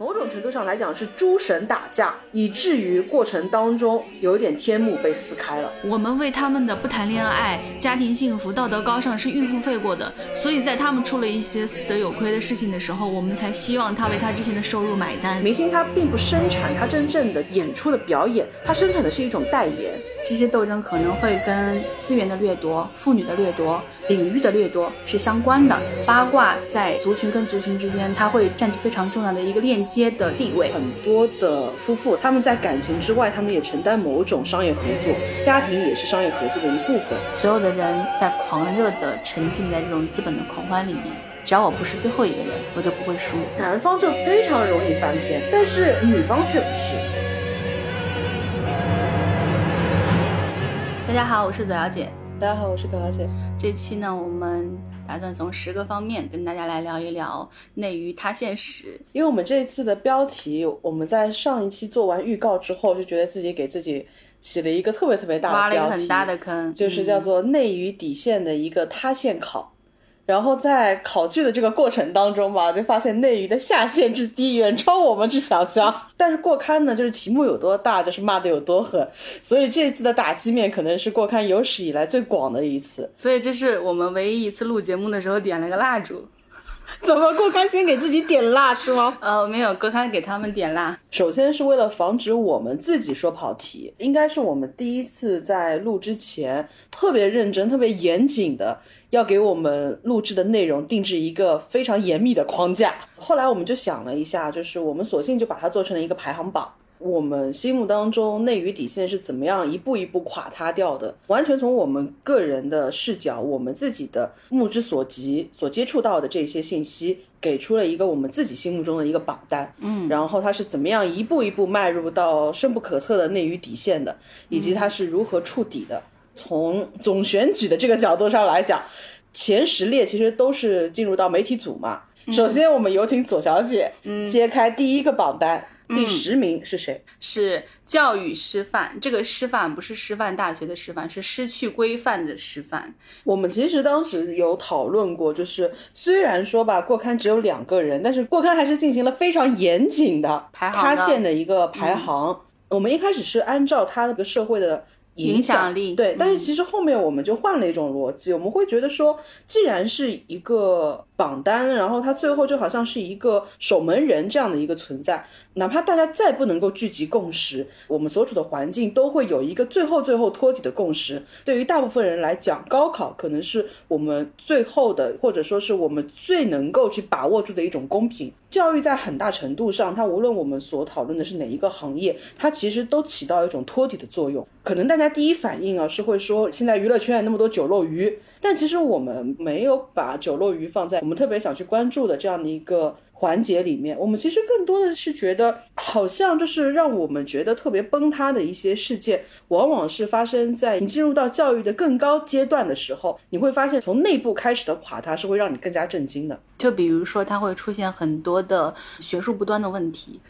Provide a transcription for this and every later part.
某种程度上来讲是诸神打架，以至于过程当中有一点天幕被撕开了。我们为他们的不谈恋爱、家庭幸福、道德高尚是预付费过的，所以在他们出了一些死得有亏的事情的时候，我们才希望他为他之前的收入买单。明星他并不生产他真正的演出的表演，他生产的是一种代言。这些斗争可能会跟资源的掠夺、妇女的掠夺、领域的掠夺是相关的。八卦在族群跟族群之间，它会占据非常重要的一个链接的地位。很多的夫妇，他们在感情之外，他们也承担某种商业合作，家庭也是商业合作的一部分。所有的人在狂热的沉浸在这种资本的狂欢里面，只要我不是最后一个人，我就不会输。男方就非常容易翻篇，但是女方却不是。大家好，我是左小姐。大家好，我是葛小姐。这期呢，我们打算从十个方面跟大家来聊一聊内娱塌陷史。因为我们这一次的标题，我们在上一期做完预告之后，就觉得自己给自己起了一个特别特别大的挖了一，个很大的坑，就是叫做内娱底线的一个塌陷考。然后在考据的这个过程当中吧，就发现内娱的下限之低远超我们之想象。但是过刊呢，就是题目有多大，就是骂的有多狠。所以这次的打击面可能是过刊有史以来最广的一次。所以这是我们唯一一次录节目的时候点了个蜡烛。怎么过刊先给自己点蜡是吗？呃，没有，郭康给他们点蜡。首先是为了防止我们自己说跑题，应该是我们第一次在录之前特别认真、特别严谨的要给我们录制的内容定制一个非常严密的框架。后来我们就想了一下，就是我们索性就把它做成了一个排行榜。我们心目当中内娱底线是怎么样一步一步垮塌掉的？完全从我们个人的视角，我们自己的目之所及所接触到的这些信息，给出了一个我们自己心目中的一个榜单。嗯，然后它是怎么样一步一步迈入到深不可测的内娱底线的，以及它是如何触底的。从总选举的这个角度上来讲，前十列其实都是进入到媒体组嘛。首先，我们有请左小姐揭开第一个榜单。第十名是谁？是教育师范，这个师范不是师范大学的师范，是失去规范的师范。我们其实当时有讨论过，就是虽然说吧，过刊只有两个人，但是过刊还是进行了非常严谨的排行的塌陷的一个排行。我们一开始是按照他那个社会的。影响力对，但是其实后面我们就换了一种逻辑，我们会觉得说，既然是一个榜单，然后它最后就好像是一个守门人这样的一个存在，哪怕大家再不能够聚集共识，我们所处的环境都会有一个最后最后托底的共识。对于大部分人来讲，高考可能是我们最后的，或者说是我们最能够去把握住的一种公平。教育在很大程度上，它无论我们所讨论的是哪一个行业，它其实都起到一种托底的作用。可能大家第一反应啊是会说，现在娱乐圈那么多酒漏鱼，但其实我们没有把酒漏鱼放在我们特别想去关注的这样的一个环节里面。我们其实更多的是觉得，好像就是让我们觉得特别崩塌的一些事件，往往是发生在你进入到教育的更高阶段的时候，你会发现从内部开始的垮塌是会让你更加震惊的。就比如说，它会出现很多的学术不端的问题。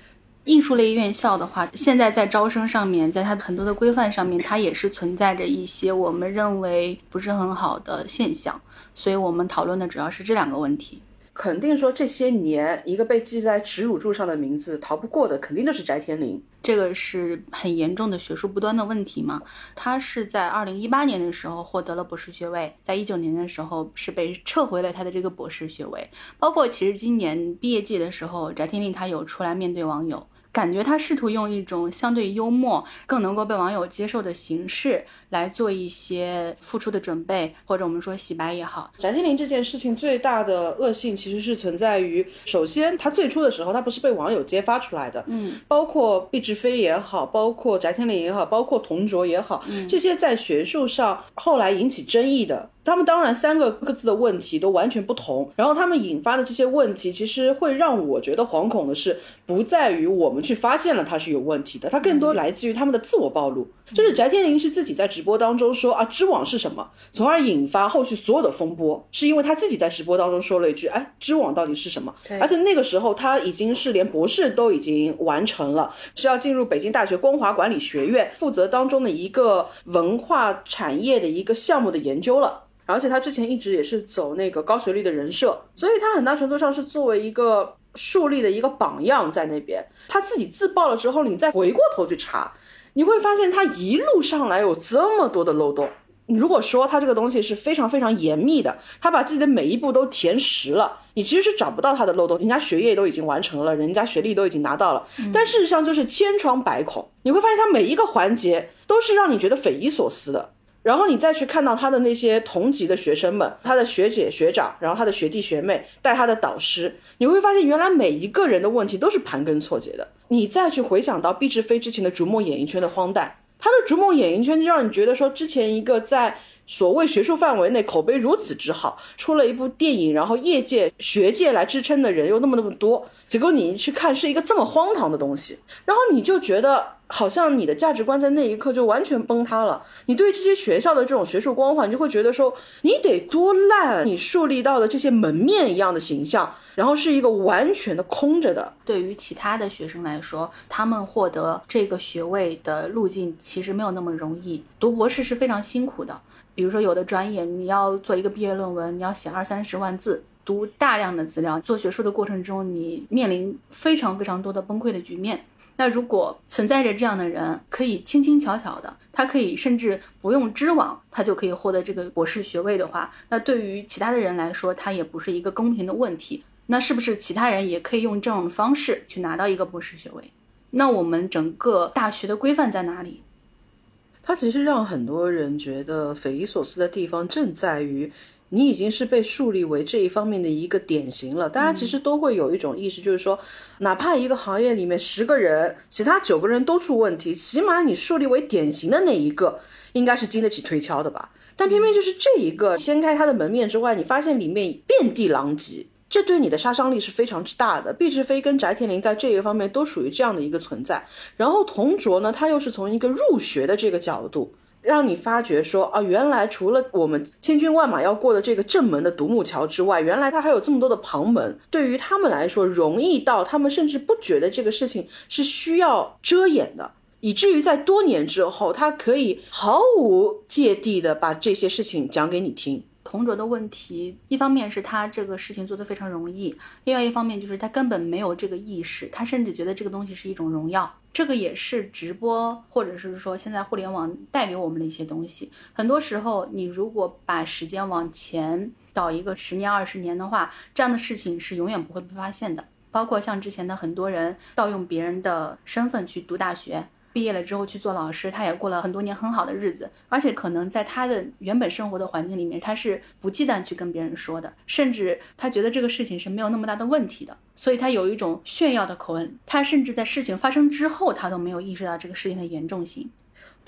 艺术类院校的话，现在在招生上面，在它很多的规范上面，它也是存在着一些我们认为不是很好的现象。所以我们讨论的主要是这两个问题。肯定说这些年一个被记在耻辱柱上的名字逃不过的，肯定就是翟天临。这个是很严重的学术不端的问题嘛？他是在二零一八年的时候获得了博士学位，在一九年的时候是被撤回了他的这个博士学位。包括其实今年毕业季的时候，翟天临他有出来面对网友。感觉他试图用一种相对幽默、更能够被网友接受的形式来做一些付出的准备，或者我们说洗白也好。翟天临这件事情最大的恶性其实是存在于，首先他最初的时候他不是被网友揭发出来的，嗯，包括毕志飞也好，包括翟天临也好，包括童卓也好，这些在学术上后来引起争议的。他们当然三个各自的问题都完全不同，然后他们引发的这些问题，其实会让我觉得惶恐的是，不在于我们去发现了他是有问题的，他更多来自于他们的自我暴露。就是翟天临是自己在直播当中说啊，知网是什么，从而引发后续所有的风波，是因为他自己在直播当中说了一句，哎，知网到底是什么？而且那个时候他已经是连博士都已经完成了，是要进入北京大学光华管理学院负责当中的一个文化产业的一个项目的研究了。而且他之前一直也是走那个高学历的人设，所以他很大程度上是作为一个树立的一个榜样在那边。他自己自爆了之后，你再回过头去查，你会发现他一路上来有这么多的漏洞。如果说他这个东西是非常非常严密的，他把自己的每一步都填实了，你其实是找不到他的漏洞。人家学业都已经完成了，人家学历都已经拿到了，但事实上就是千疮百孔。你会发现他每一个环节都是让你觉得匪夷所思的。然后你再去看到他的那些同级的学生们，他的学姐学长，然后他的学弟学妹带他的导师，你会发现原来每一个人的问题都是盘根错节的。你再去回想到毕志飞之前的逐梦演艺圈的荒诞。他的逐梦演艺圈就让你觉得说，之前一个在所谓学术范围内口碑如此之好，出了一部电影，然后业界学界来支撑的人又那么那么多，结果你一去看是一个这么荒唐的东西，然后你就觉得。好像你的价值观在那一刻就完全崩塌了。你对这些学校的这种学术光环，你就会觉得说，你得多烂，你树立到的这些门面一样的形象，然后是一个完全的空着的。对于其他的学生来说，他们获得这个学位的路径其实没有那么容易。读博士是非常辛苦的。比如说，有的专业你要做一个毕业论文，你要写二三十万字，读大量的资料，做学术的过程中，你面临非常非常多的崩溃的局面。那如果存在着这样的人，可以轻轻巧巧的，他可以甚至不用知网，他就可以获得这个博士学位的话，那对于其他的人来说，他也不是一个公平的问题。那是不是其他人也可以用这种方式去拿到一个博士学位？那我们整个大学的规范在哪里？它其实让很多人觉得匪夷所思的地方，正在于。你已经是被树立为这一方面的一个典型了，大家其实都会有一种意识，就是说，哪怕一个行业里面十个人，其他九个人都出问题，起码你树立为典型的那一个，应该是经得起推敲的吧？但偏偏就是这一个掀开他的门面之外，你发现里面遍地狼藉，这对你的杀伤力是非常之大的。毕志飞跟翟天临在这一方面都属于这样的一个存在，然后同卓呢，他又是从一个入学的这个角度。让你发觉说啊，原来除了我们千军万马要过的这个正门的独木桥之外，原来它还有这么多的旁门。对于他们来说，容易到他们甚至不觉得这个事情是需要遮掩的，以至于在多年之后，他可以毫无芥蒂的把这些事情讲给你听。同卓的问题，一方面是他这个事情做得非常容易，另外一方面就是他根本没有这个意识，他甚至觉得这个东西是一种荣耀。这个也是直播，或者是说现在互联网带给我们的一些东西。很多时候，你如果把时间往前倒一个十年、二十年的话，这样的事情是永远不会被发现的。包括像之前的很多人盗用别人的身份去读大学。毕业了之后去做老师，他也过了很多年很好的日子，而且可能在他的原本生活的环境里面，他是不忌惮去跟别人说的，甚至他觉得这个事情是没有那么大的问题的，所以他有一种炫耀的口吻，他甚至在事情发生之后，他都没有意识到这个事情的严重性。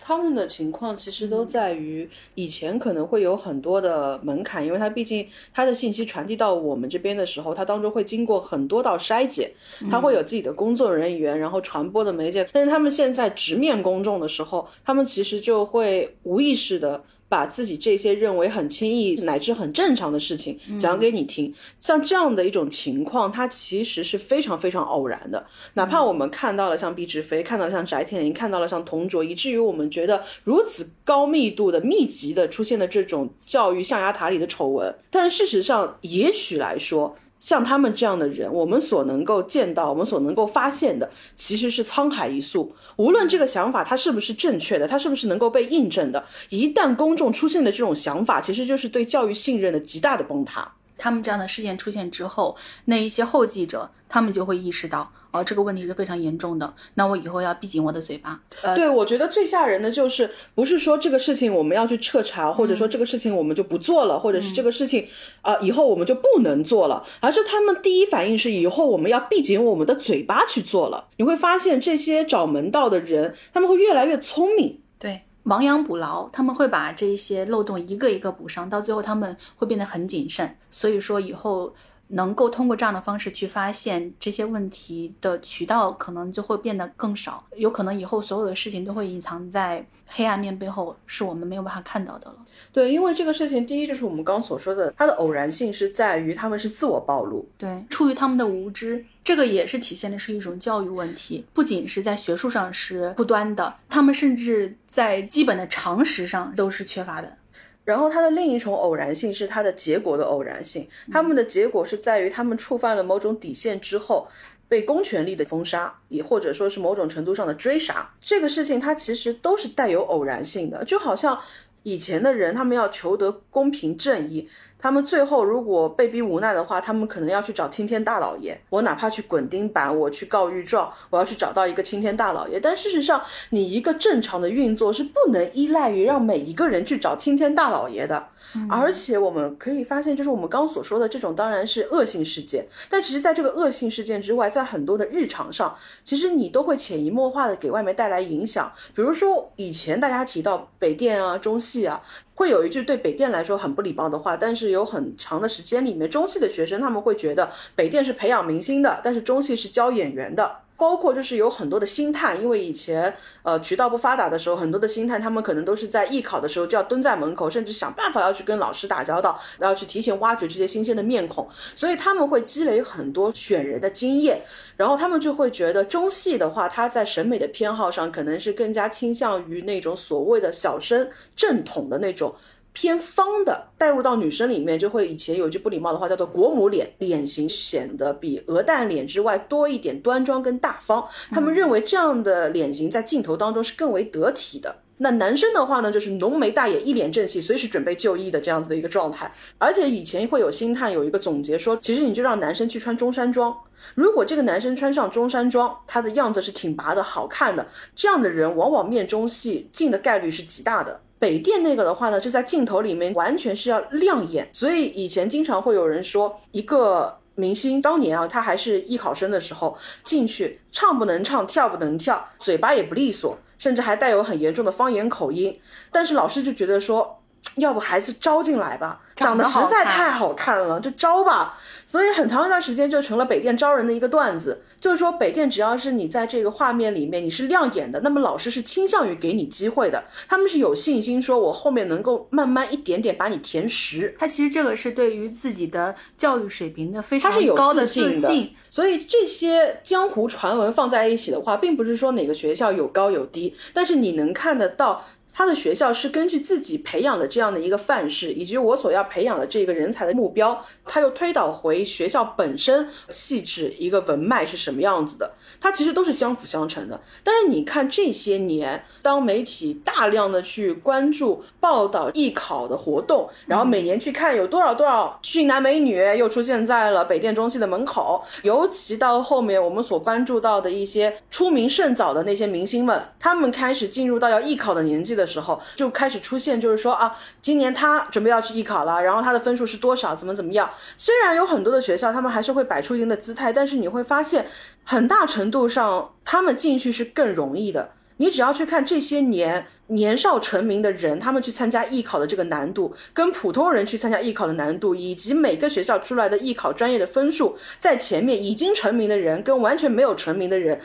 他们的情况其实都在于以前可能会有很多的门槛，因为他毕竟他的信息传递到我们这边的时候，他当中会经过很多道筛检，他会有自己的工作人员，然后传播的媒介。但是他们现在直面公众的时候，他们其实就会无意识的。把自己这些认为很轻易乃至很正常的事情讲给你听，像这样的一种情况，它其实是非常非常偶然的。哪怕我们看到了像毕志飞，看到了像翟天临，看到了像童卓，以至于我们觉得如此高密度的、密集的出现的这种教育象牙塔里的丑闻，但事实上，也许来说。像他们这样的人，我们所能够见到、我们所能够发现的，其实是沧海一粟。无论这个想法它是不是正确的，它是不是能够被印证的，一旦公众出现的这种想法，其实就是对教育信任的极大的崩塌。他们这样的事件出现之后，那一些后继者，他们就会意识到，哦，这个问题是非常严重的。那我以后要闭紧我的嘴巴。呃对，我觉得最吓人的就是，不是说这个事情我们要去彻查，或者说这个事情我们就不做了，或者是这个事情啊以后我们就不能做了，而是他们第一反应是以后我们要闭紧我们的嘴巴去做了。你会发现这些找门道的人，他们会越来越聪明。对。亡羊补牢，他们会把这些漏洞一个一个补上，到最后他们会变得很谨慎。所以说，以后能够通过这样的方式去发现这些问题的渠道，可能就会变得更少。有可能以后所有的事情都会隐藏在黑暗面背后，是我们没有办法看到的了。对，因为这个事情，第一就是我们刚所说的，它的偶然性是在于他们是自我暴露，对，出于他们的无知。这个也是体现的是一种教育问题，不仅是在学术上是不端的，他们甚至在基本的常识上都是缺乏的。然后它的另一重偶然性是它的结果的偶然性，他们的结果是在于他们触犯了某种底线之后。被公权力的封杀，也或者说是某种程度上的追杀，这个事情它其实都是带有偶然性的，就好像以前的人，他们要求得公平正义。他们最后如果被逼无奈的话，他们可能要去找青天大老爷。我哪怕去滚钉板，我去告御状，我要去找到一个青天大老爷。但事实上，你一个正常的运作是不能依赖于让每一个人去找青天大老爷的。而且我们可以发现，就是我们刚所说的这种当然是恶性事件，但其实在这个恶性事件之外，在很多的日常上，其实你都会潜移默化的给外面带来影响。比如说以前大家提到北电啊、中戏啊。会有一句对北电来说很不礼貌的话，但是有很长的时间里面，中戏的学生他们会觉得北电是培养明星的，但是中戏是教演员的。包括就是有很多的星探，因为以前呃渠道不发达的时候，很多的星探他们可能都是在艺考的时候就要蹲在门口，甚至想办法要去跟老师打交道，要去提前挖掘这些新鲜的面孔，所以他们会积累很多选人的经验，然后他们就会觉得中戏的话，他在审美的偏好上可能是更加倾向于那种所谓的小生正统的那种。偏方的带入到女生里面，就会以前有句不礼貌的话叫做“国母脸”，脸型显得比鹅蛋脸之外多一点端庄跟大方。他们认为这样的脸型在镜头当中是更为得体的。那男生的话呢，就是浓眉大眼，一脸正气，随时准备就义的这样子的一个状态。而且以前会有星探有一个总结说，其实你就让男生去穿中山装，如果这个男生穿上中山装，他的样子是挺拔的好看的，这样的人往往面中戏进的概率是极大的。北电那个的话呢，就在镜头里面完全是要亮眼，所以以前经常会有人说，一个明星当年啊，他还是艺考生的时候进去，唱不能唱，跳不能跳，嘴巴也不利索，甚至还带有很严重的方言口音，但是老师就觉得说。要不孩子招进来吧，长得实在太好看了，就招吧。所以很长一段时间就成了北电招人的一个段子，就是说北电只要是你在这个画面里面你是亮眼的，那么老师是倾向于给你机会的，他们是有信心说我后面能够慢慢一点点把你填实。他其实这个是对于自己的教育水平的非常高的自信。所以这些江湖传闻放在一起的话，并不是说哪个学校有高有低，但是你能看得到。他的学校是根据自己培养的这样的一个范式，以及我所要培养的这个人才的目标，他又推导回学校本身细致一个文脉是什么样子的，它其实都是相辅相成的。但是你看这些年，当媒体大量的去关注报道艺考的活动，然后每年去看有多少多少俊男美女又出现在了北电中戏的门口，尤其到后面我们所关注到的一些出名甚早的那些明星们，他们开始进入到要艺考的年纪的。的时候就开始出现，就是说啊，今年他准备要去艺考了，然后他的分数是多少，怎么怎么样？虽然有很多的学校，他们还是会摆出一定的姿态，但是你会发现，很大程度上他们进去是更容易的。你只要去看这些年年少成名的人，他们去参加艺考的这个难度，跟普通人去参加艺考的难度，以及每个学校出来的艺考专业的分数，在前面已经成名的人跟完全没有成名的人。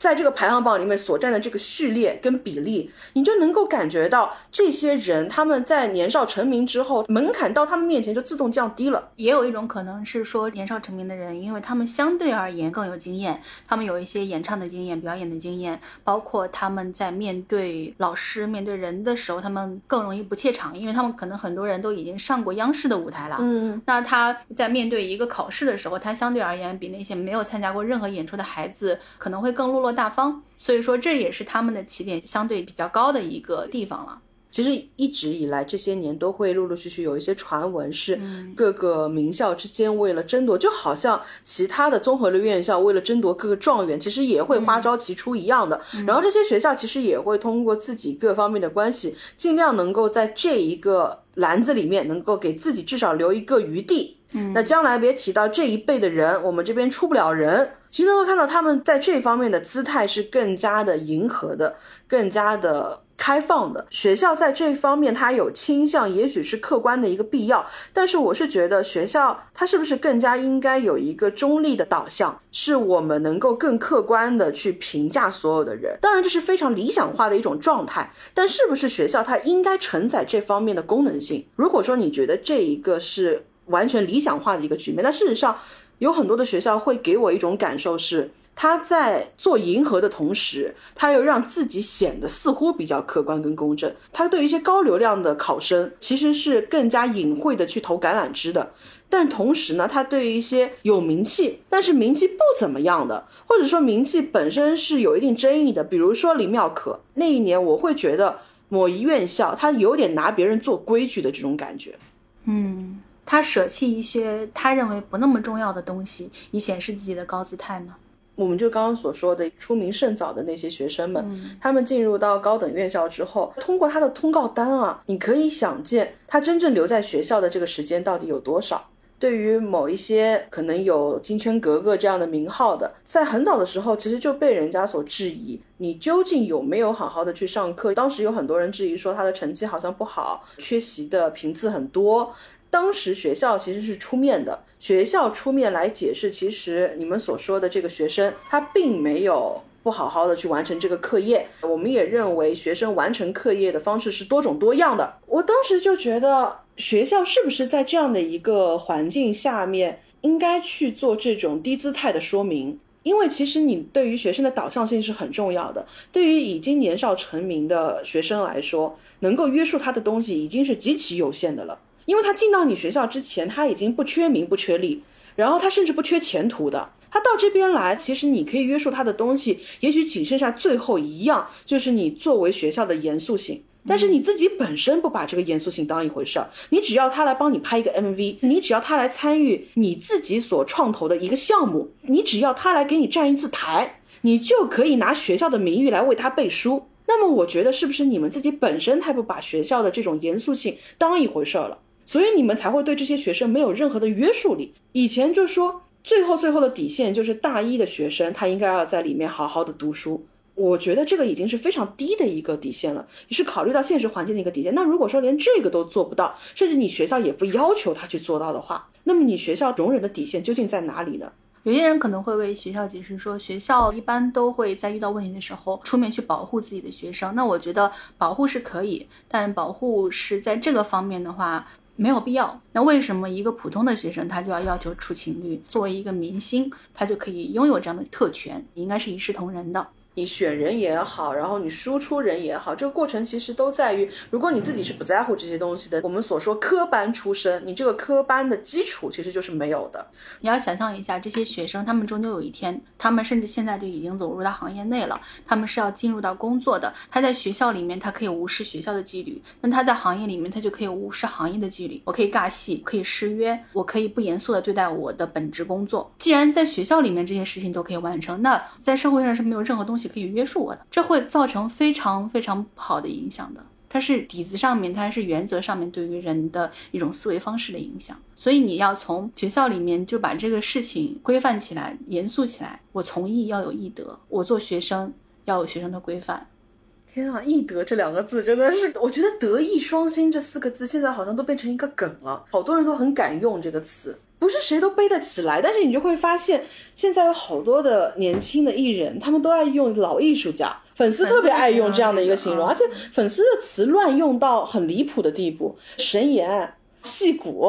在这个排行榜里面所占的这个序列跟比例，你就能够感觉到这些人他们在年少成名之后，门槛到他们面前就自动降低了。也有一种可能是说，年少成名的人，因为他们相对而言更有经验，他们有一些演唱的经验、表演的经验，包括他们在面对老师、面对人的时候，他们更容易不怯场，因为他们可能很多人都已经上过央视的舞台了。嗯，那他在面对一个考试的时候，他相对而言比那些没有参加过任何演出的孩子可能会更落落。大方，所以说这也是他们的起点相对比较高的一个地方了。其实一直以来这些年都会陆陆续续有一些传闻，是各个名校之间为了争夺，就好像其他的综合类院校为了争夺各个状元，其实也会花招齐出一样的。然后这些学校其实也会通过自己各方面的关系，尽量能够在这一个篮子里面能够给自己至少留一个余地。嗯，那将来别提到这一辈的人，我们这边出不了人，其实能够看到他们在这方面的姿态是更加的迎合的，更加的开放的。学校在这方面它有倾向，也许是客观的一个必要，但是我是觉得学校它是不是更加应该有一个中立的导向，是我们能够更客观的去评价所有的人。当然这是非常理想化的一种状态，但是不是学校它应该承载这方面的功能性？如果说你觉得这一个是。完全理想化的一个局面，但事实上，有很多的学校会给我一种感受是。他在做迎合的同时，他又让自己显得似乎比较客观跟公正。他对于一些高流量的考生，其实是更加隐晦的去投橄榄枝的。但同时呢，他对于一些有名气但是名气不怎么样的，或者说名气本身是有一定争议的，比如说林妙可那一年，我会觉得某一院校他有点拿别人做规矩的这种感觉。嗯，他舍弃一些他认为不那么重要的东西，以显示自己的高姿态吗？我们就刚刚所说的出名甚早的那些学生们，他们进入到高等院校之后，通过他的通告单啊，你可以想见他真正留在学校的这个时间到底有多少。对于某一些可能有金圈格格这样的名号的，在很早的时候，其实就被人家所质疑，你究竟有没有好好的去上课？当时有很多人质疑说他的成绩好像不好，缺席的频次很多。当时学校其实是出面的，学校出面来解释，其实你们所说的这个学生他并没有不好好的去完成这个课业。我们也认为学生完成课业的方式是多种多样的。我当时就觉得。学校是不是在这样的一个环境下面，应该去做这种低姿态的说明？因为其实你对于学生的导向性是很重要的。对于已经年少成名的学生来说，能够约束他的东西已经是极其有限的了。因为他进到你学校之前，他已经不缺名不缺利，然后他甚至不缺前途的。他到这边来，其实你可以约束他的东西，也许仅剩下最后一样，就是你作为学校的严肃性。但是你自己本身不把这个严肃性当一回事儿，你只要他来帮你拍一个 MV，你只要他来参与你自己所创投的一个项目，你只要他来给你站一次台，你就可以拿学校的名誉来为他背书。那么我觉得是不是你们自己本身太不把学校的这种严肃性当一回事儿了，所以你们才会对这些学生没有任何的约束力。以前就说最后最后的底线就是大一的学生他应该要在里面好好的读书。我觉得这个已经是非常低的一个底线了，也是考虑到现实环境的一个底线。那如果说连这个都做不到，甚至你学校也不要求他去做到的话，那么你学校容忍的底线究竟在哪里呢？有些人可能会为学校解释说，学校一般都会在遇到问题的时候出面去保护自己的学生。那我觉得保护是可以，但保护是在这个方面的话没有必要。那为什么一个普通的学生他就要要求出勤率？作为一个明星，他就可以拥有这样的特权，应该是一视同仁的。你选人也好，然后你输出人也好，这个过程其实都在于，如果你自己是不在乎这些东西的，我们所说科班出身，你这个科班的基础其实就是没有的。你要想象一下，这些学生，他们终究有一天，他们甚至现在就已经走入到行业内了，他们是要进入到工作的。他在学校里面，他可以无视学校的纪律；那他在行业里面，他就可以无视行业的纪律。我可以尬戏，可以失约，我可以不严肃的对待我的本职工作。既然在学校里面这些事情都可以完成，那在社会上是没有任何东西可以约束我的，这会造成非常非常不好的影响的。它是底子上面，它是原则上面对于人的一种思维方式的影响。所以你要从学校里面就把这个事情规范起来、严肃起来。我从艺要有艺德，我做学生要有学生的规范。天啊，艺德这两个字真的是，我觉得德艺双馨这四个字现在好像都变成一个梗了，好多人都很敢用这个词。不是谁都背得起来，但是你就会发现，现在有好多的年轻的艺人，他们都爱用老艺术家，粉丝特别爱用这样的一个形容，而且粉丝的词乱用到很离谱的地步，神颜、戏骨，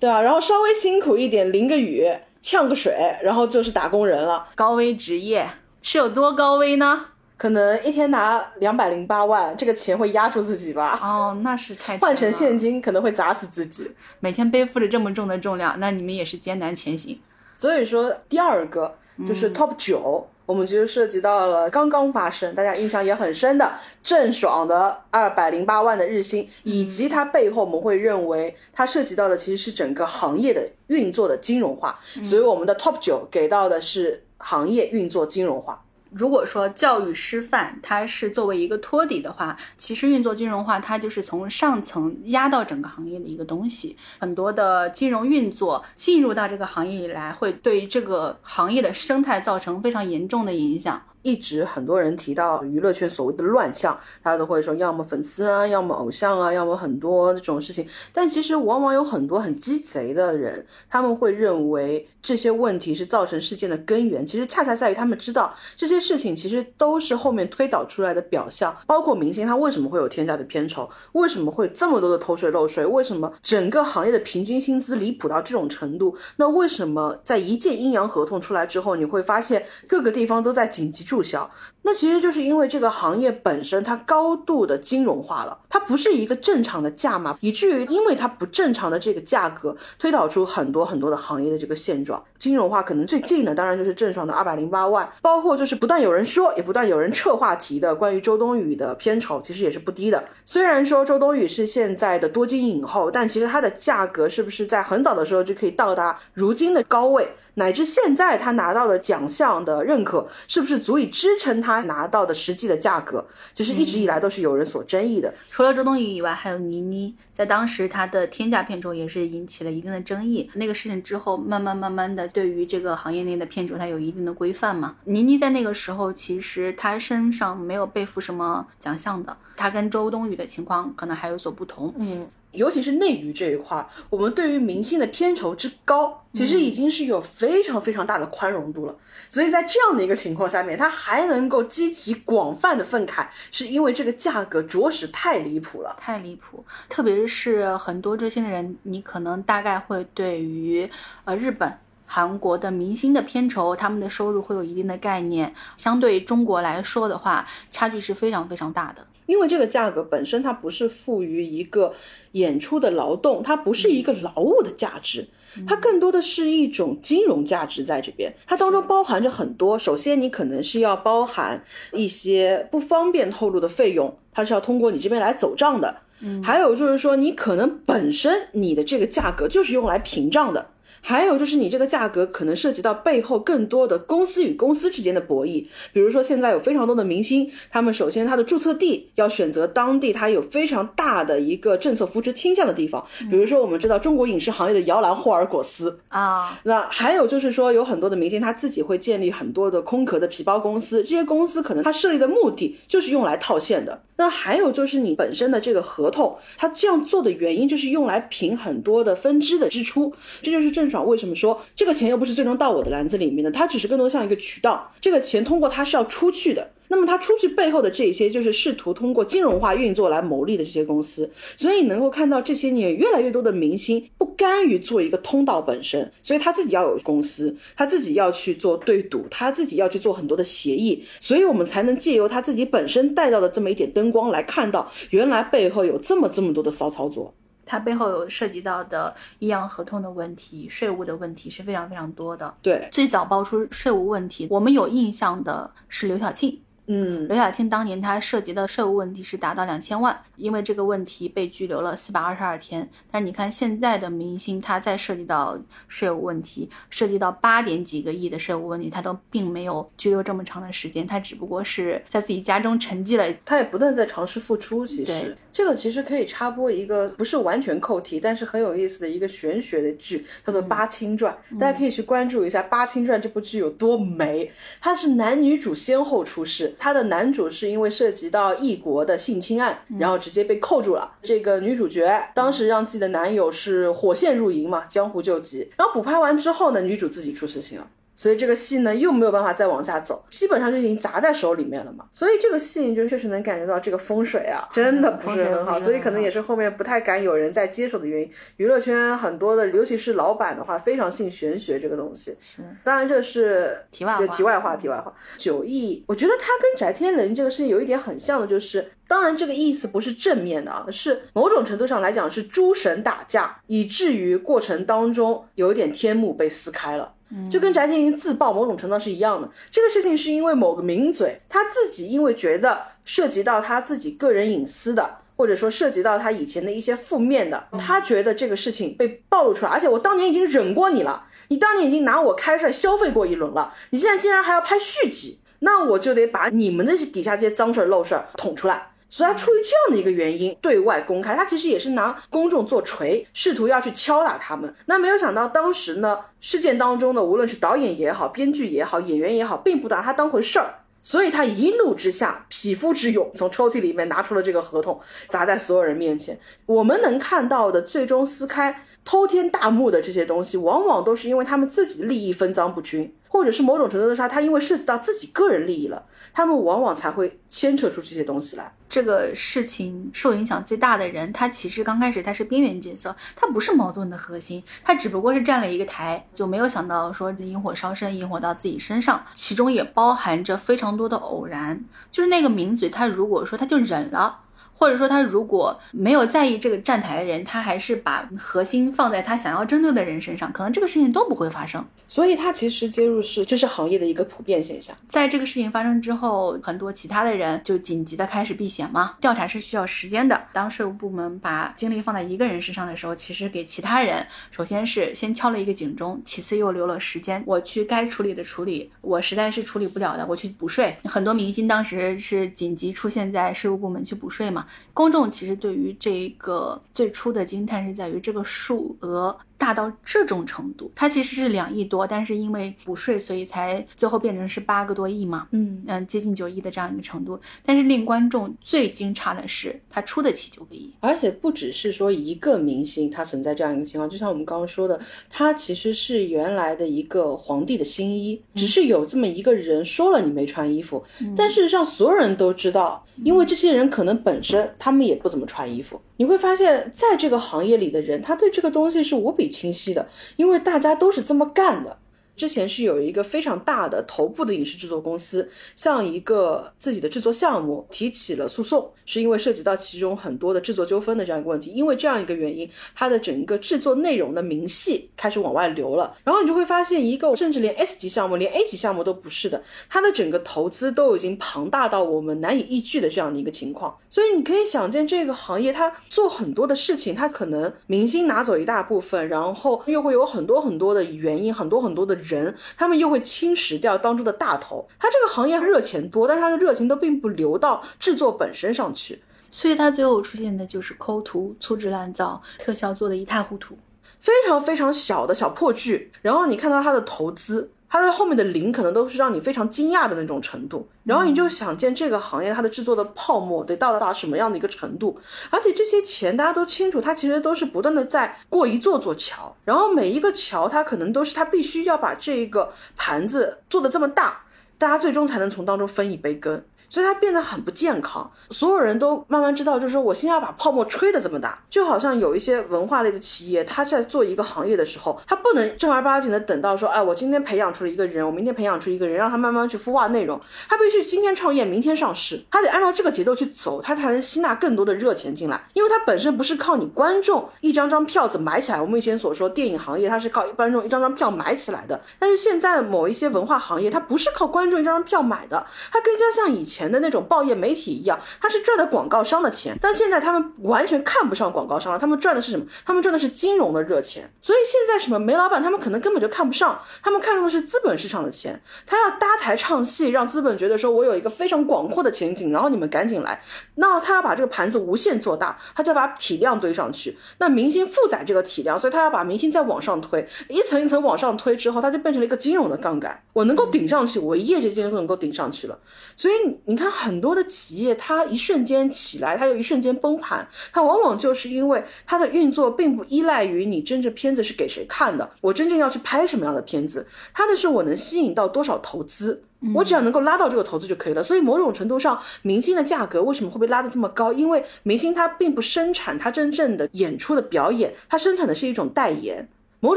对吧？然后稍微辛苦一点，淋个雨、呛个水，然后就是打工人了，高危职业是有多高危呢？可能一天拿两百零八万，这个钱会压住自己吧？哦，那是太换成现金可能会砸死自己。每天背负着这么重的重量，那你们也是艰难前行。所以说，第二个就是 top 九，我们就涉及到了刚刚发生，大家印象也很深的郑爽的二百零八万的日薪，以及它背后我们会认为它涉及到的其实是整个行业的运作的金融化。所以我们的 top 九给到的是行业运作金融化。如果说教育师范它是作为一个托底的话，其实运作金融化它就是从上层压到整个行业的一个东西。很多的金融运作进入到这个行业以来，会对这个行业的生态造成非常严重的影响。一直很多人提到娱乐圈所谓的乱象，大家都会说要么粉丝啊，要么偶像啊，要么很多这种事情。但其实往往有很多很鸡贼的人，他们会认为这些问题是造成事件的根源。其实恰恰在于他们知道这些事情其实都是后面推导出来的表象。包括明星他为什么会有天价的片酬，为什么会这么多的偷税漏税，为什么整个行业的平均薪资离谱到这种程度？那为什么在一件阴阳合同出来之后，你会发现各个地方都在紧急？注销，那其实就是因为这个行业本身它高度的金融化了，它不是一个正常的价码，以至于因为它不正常的这个价格，推导出很多很多的行业的这个现状。金融化可能最近的当然就是郑爽的二百零八万，包括就是不断有人说，也不断有人撤话题的关于周冬雨的片酬，其实也是不低的。虽然说周冬雨是现在的多金影后，但其实它的价格是不是在很早的时候就可以到达如今的高位？乃至现在他拿到的奖项的认可，是不是足以支撑他拿到的实际的价格？就是一直以来都是有人所争议的。除了周冬雨以外，还有倪妮，在当时她的天价片酬也是引起了一定的争议。那个事情之后，慢慢慢慢的，对于这个行业内的片酬，它有一定的规范嘛。倪妮在那个时候，其实她身上没有背负什么奖项的，她跟周冬雨的情况可能还有所不同。嗯。尤其是内娱这一块，我们对于明星的片酬之高，其实已经是有非常非常大的宽容度了。所以在这样的一个情况下面，他还能够激起广泛的愤慨，是因为这个价格着实太离谱了，太离谱。特别是很多追星的人，你可能大概会对于呃日本、韩国的明星的片酬，他们的收入会有一定的概念。相对中国来说的话，差距是非常非常大的。因为这个价格本身它不是赋予一个演出的劳动，它不是一个劳务的价值，它更多的是一种金融价值在这边。它当中包含着很多，首先你可能是要包含一些不方便透露的费用，它是要通过你这边来走账的。嗯，还有就是说你可能本身你的这个价格就是用来屏障的。还有就是你这个价格可能涉及到背后更多的公司与公司之间的博弈，比如说现在有非常多的明星，他们首先他的注册地要选择当地他有非常大的一个政策扶持倾向的地方，比如说我们知道中国影视行业的摇篮霍尔果斯。啊，那还有就是说有很多的明星他自己会建立很多的空壳的皮包公司，这些公司可能他设立的目的就是用来套现的。那还有就是你本身的这个合同，他这样做的原因就是用来平很多的分支的支出，这就是郑为什么说这个钱又不是最终到我的篮子里面的，它只是更多像一个渠道，这个钱通过它是要出去的。那么它出去背后的这些，就是试图通过金融化运作来牟利的这些公司。所以能够看到这些年越来越多的明星不甘于做一个通道本身，所以他自己要有公司，他自己要去做对赌，他自己要去做很多的协议，所以我们才能借由他自己本身带到的这么一点灯光来看到，原来背后有这么这么多的骚操作。它背后有涉及到的阴阳合同的问题、税务的问题是非常非常多的。对，最早爆出税务问题，我们有印象的是刘晓庆。嗯，刘晓庆当年他涉及的税务问题是达到两千万，因为这个问题被拘留了四百二十二天。但是你看现在的明星，他在涉及到税务问题，涉及到八点几个亿的税务问题，他都并没有拘留这么长的时间，他只不过是在自己家中沉寂了，他也不断在尝试复出。其实这个其实可以插播一个不是完全扣题，但是很有意思的一个玄学的剧，叫做《八清传》，大家可以去关注一下《八清传》这部剧有多美。它是男女主先后出世。他的男主是因为涉及到异国的性侵案，然后直接被扣住了。这个女主角当时让自己的男友是火线入营嘛，江湖救急。然后补拍完之后呢，女主自己出事情了。所以这个戏呢又没有办法再往下走，基本上就已经砸在手里面了嘛。所以这个戏就确实能感觉到这个风水啊，真的不是很好。所以可能也是后面不太敢有人再接手的原因。娱乐圈很多的，尤其是老板的话，非常信玄学这个东西。是，当然这是题外话。题外话，题外话。九亿，我觉得他跟翟天临这个事情有一点很像的，就是当然这个意思不是正面的啊，是某种程度上来讲是诸神打架，以至于过程当中有一点天幕被撕开了。就跟翟天临自曝某种程度是一样的，这个事情是因为某个名嘴他自己因为觉得涉及到他自己个人隐私的，或者说涉及到他以前的一些负面的，他觉得这个事情被暴露出来，而且我当年已经忍过你了，你当年已经拿我开涮消费过一轮了，你现在竟然还要拍续集，那我就得把你们的底下这些脏事儿漏事儿捅出来。所以他出于这样的一个原因对外公开，他其实也是拿公众做锤，试图要去敲打他们。那没有想到当时呢，事件当中呢，无论是导演也好，编剧也好，演员也好，并不拿他当回事儿。所以他一怒之下，匹夫之勇，从抽屉里面拿出了这个合同，砸在所有人面前。我们能看到的最终撕开、偷天大幕的这些东西，往往都是因为他们自己的利益分赃不均。或者是某种程度的上，他因为涉及到自己个人利益了，他们往往才会牵扯出这些东西来。这个事情受影响最大的人，他其实刚开始他是边缘角色，他不是矛盾的核心，他只不过是站了一个台，就没有想到说引火烧身，引火到自己身上，其中也包含着非常多的偶然。就是那个名嘴，他如果说他就忍了。或者说，他如果没有在意这个站台的人，他还是把核心放在他想要针对的人身上，可能这个事情都不会发生。所以，他其实介入是这是行业的一个普遍现象。在这个事情发生之后，很多其他的人就紧急的开始避险嘛。调查是需要时间的。当税务部门把精力放在一个人身上的时候，其实给其他人，首先是先敲了一个警钟，其次又留了时间，我去该处理的处理，我实在是处理不了的，我去补税。很多明星当时是紧急出现在税务部门去补税嘛。公众其实对于这个最初的惊叹是在于这个数额。大到这种程度，它其实是两亿多，但是因为补税，所以才最后变成是八个多亿嘛，嗯。嗯，接近九亿的这样一个程度。但是令观众最惊诧的是，他出得起九个亿，而且不只是说一个明星他存在这样一个情况，就像我们刚刚说的，他其实是原来的一个皇帝的新衣，只是有这么一个人说了你没穿衣服，但事实上所有人都知道，因为这些人可能本身他们也不怎么穿衣服。你会发现在这个行业里的人，他对这个东西是无比清晰的，因为大家都是这么干的。之前是有一个非常大的头部的影视制作公司，向一个自己的制作项目提起了诉讼，是因为涉及到其中很多的制作纠纷的这样一个问题。因为这样一个原因，它的整个制作内容的明细开始往外流了。然后你就会发现，一个甚至连 S 级项目、连 A 级项目都不是的，它的整个投资都已经庞大到我们难以依据的这样的一个情况。所以你可以想见，这个行业它做很多的事情，它可能明星拿走一大部分，然后又会有很多很多的原因，很多很多的。人，他们又会侵蚀掉当中的大头。他这个行业热钱多，但是他的热情都并不流到制作本身上去，所以他最后出现的就是抠图、粗制滥造、特效做的一塌糊涂，非常非常小的小破剧。然后你看到他的投资。它的后面的零可能都是让你非常惊讶的那种程度，然后你就想见这个行业它的制作的泡沫得到达什么样的一个程度，而且这些钱大家都清楚，它其实都是不断的在过一座座桥，然后每一个桥它可能都是它必须要把这个盘子做的这么大，大家最终才能从当中分一杯羹。所以它变得很不健康，所有人都慢慢知道，就是说我先要把泡沫吹得这么大，就好像有一些文化类的企业，他在做一个行业的时候，他不能正儿八经的等到说，哎，我今天培养出了一个人，我明天培养出一个人，让他慢慢去孵化内容，他必须今天创业，明天上市，他得按照这个节奏去走，他才能吸纳更多的热钱进来，因为他本身不是靠你观众一张张票子买起来，我们以前所说电影行业它是靠一观众一张张票买起来的，但是现在的某一些文化行业，它不是靠观众一张张票买的，它更加像以前。前的那种报业媒体一样，他是赚的广告商的钱，但现在他们完全看不上广告商了，他们赚的是什么？他们赚的是金融的热钱。所以现在什么煤老板，他们可能根本就看不上，他们看中的是资本市场的钱。他要搭台唱戏，让资本觉得说我有一个非常广阔的前景，然后你们赶紧来。那他要把这个盘子无限做大，他就要把体量堆上去。那明星负载这个体量，所以他要把明星再往上推，一层一层往上推之后，他就变成了一个金融的杠杆。我能够顶上去，我业绩就能够顶上去了。所以。你看很多的企业，它一瞬间起来，它又一瞬间崩盘，它往往就是因为它的运作并不依赖于你真正片子是给谁看的，我真正要去拍什么样的片子，它的是我能吸引到多少投资，我只要能够拉到这个投资就可以了。所以某种程度上，明星的价格为什么会被拉得这么高？因为明星他并不生产他真正的演出的表演，他生产的是一种代言。某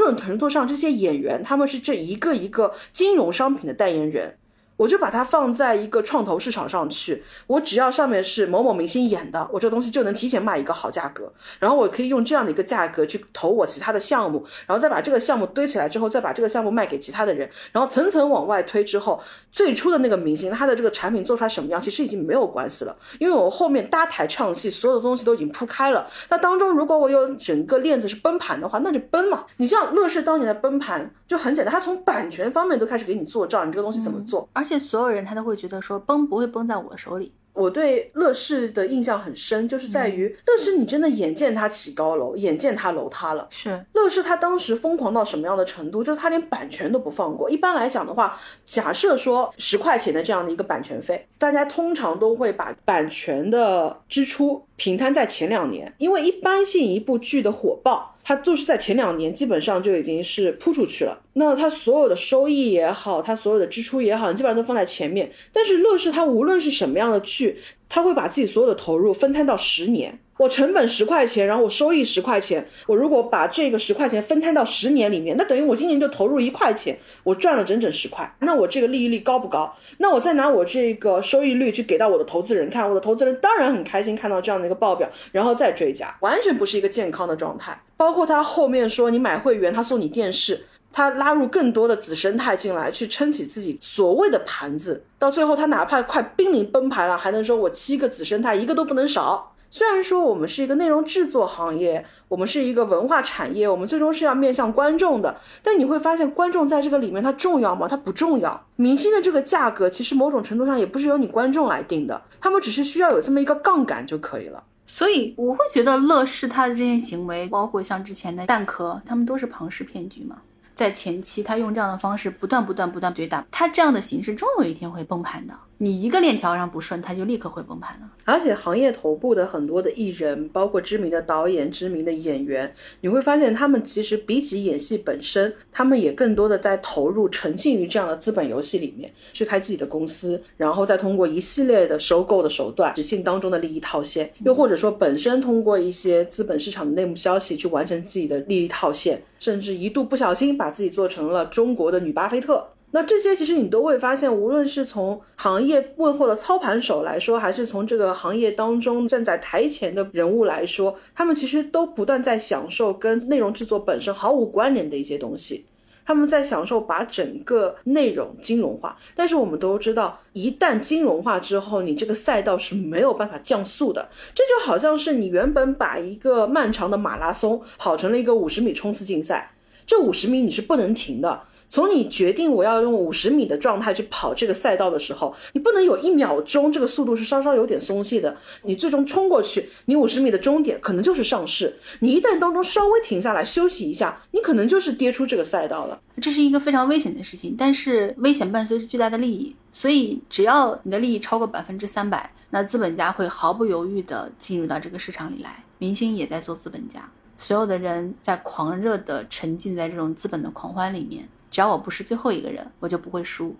种程度上，这些演员他们是这一个一个金融商品的代言人。我就把它放在一个创投市场上去，我只要上面是某某明星演的，我这东西就能提前卖一个好价格，然后我可以用这样的一个价格去投我其他的项目，然后再把这个项目堆起来之后，再把这个项目卖给其他的人，然后层层往外推之后，最初的那个明星他的这个产品做出来什么样，其实已经没有关系了，因为我后面搭台唱戏，所有的东西都已经铺开了。那当中如果我有整个链子是崩盘的话，那就崩嘛。你像乐视当年的崩盘就很简单，他从版权方面都开始给你做账，你这个东西怎么做？而且所有人他都会觉得说崩不会崩在我手里，我对乐视的印象很深，就是在于乐视，你真的眼见它起高楼，眼见它楼塌了。是乐视，它当时疯狂到什么样的程度？就是它连版权都不放过。一般来讲的话，假设说十块钱的这样的一个版权费，大家通常都会把版权的支出平摊在前两年，因为一般性一部剧的火爆。它就是在前两年基本上就已经是铺出去了，那它所有的收益也好，它所有的支出也好，基本上都放在前面。但是乐视它无论是什么样的剧，它会把自己所有的投入分摊到十年。我成本十块钱，然后我收益十块钱。我如果把这个十块钱分摊到十年里面，那等于我今年就投入一块钱，我赚了整整十块。那我这个利益率高不高？那我再拿我这个收益率去给到我的投资人看，我的投资人当然很开心看到这样的一个报表，然后再追加，完全不是一个健康的状态。包括他后面说你买会员，他送你电视，他拉入更多的子生态进来，去撑起自己所谓的盘子。到最后，他哪怕快濒临崩盘了，还能说我七个子生态一个都不能少。虽然说我们是一个内容制作行业，我们是一个文化产业，我们最终是要面向观众的。但你会发现，观众在这个里面它重要吗？它不重要。明星的这个价格，其实某种程度上也不是由你观众来定的，他们只是需要有这么一个杠杆就可以了。所以我会觉得乐视他的这些行为，包括像之前的蛋壳，他们都是庞氏骗局嘛。在前期，他用这样的方式不断、不断、不断对打，他这样的形式终有一天会崩盘的。你一个链条上不顺，它就立刻会崩盘了。而且行业头部的很多的艺人，包括知名的导演、知名的演员，你会发现他们其实比起演戏本身，他们也更多的在投入、沉浸于这样的资本游戏里面，去开自己的公司，然后再通过一系列的收购的手段，执行当中的利益套现，又或者说本身通过一些资本市场的内幕消息去完成自己的利益套现，甚至一度不小心把自己做成了中国的女巴菲特。那这些其实你都会发现，无论是从行业问候的操盘手来说，还是从这个行业当中站在台前的人物来说，他们其实都不断在享受跟内容制作本身毫无关联的一些东西。他们在享受把整个内容金融化，但是我们都知道，一旦金融化之后，你这个赛道是没有办法降速的。这就好像是你原本把一个漫长的马拉松跑成了一个五十米冲刺竞赛，这五十米你是不能停的。从你决定我要用五十米的状态去跑这个赛道的时候，你不能有一秒钟这个速度是稍稍有点松懈的。你最终冲过去，你五十米的终点可能就是上市。你一旦当中稍微停下来休息一下，你可能就是跌出这个赛道了。这是一个非常危险的事情，但是危险伴随着巨大的利益，所以只要你的利益超过百分之三百，那资本家会毫不犹豫地进入到这个市场里来。明星也在做资本家，所有的人在狂热地沉浸在这种资本的狂欢里面。只要我不是最后一个人，我就不会输。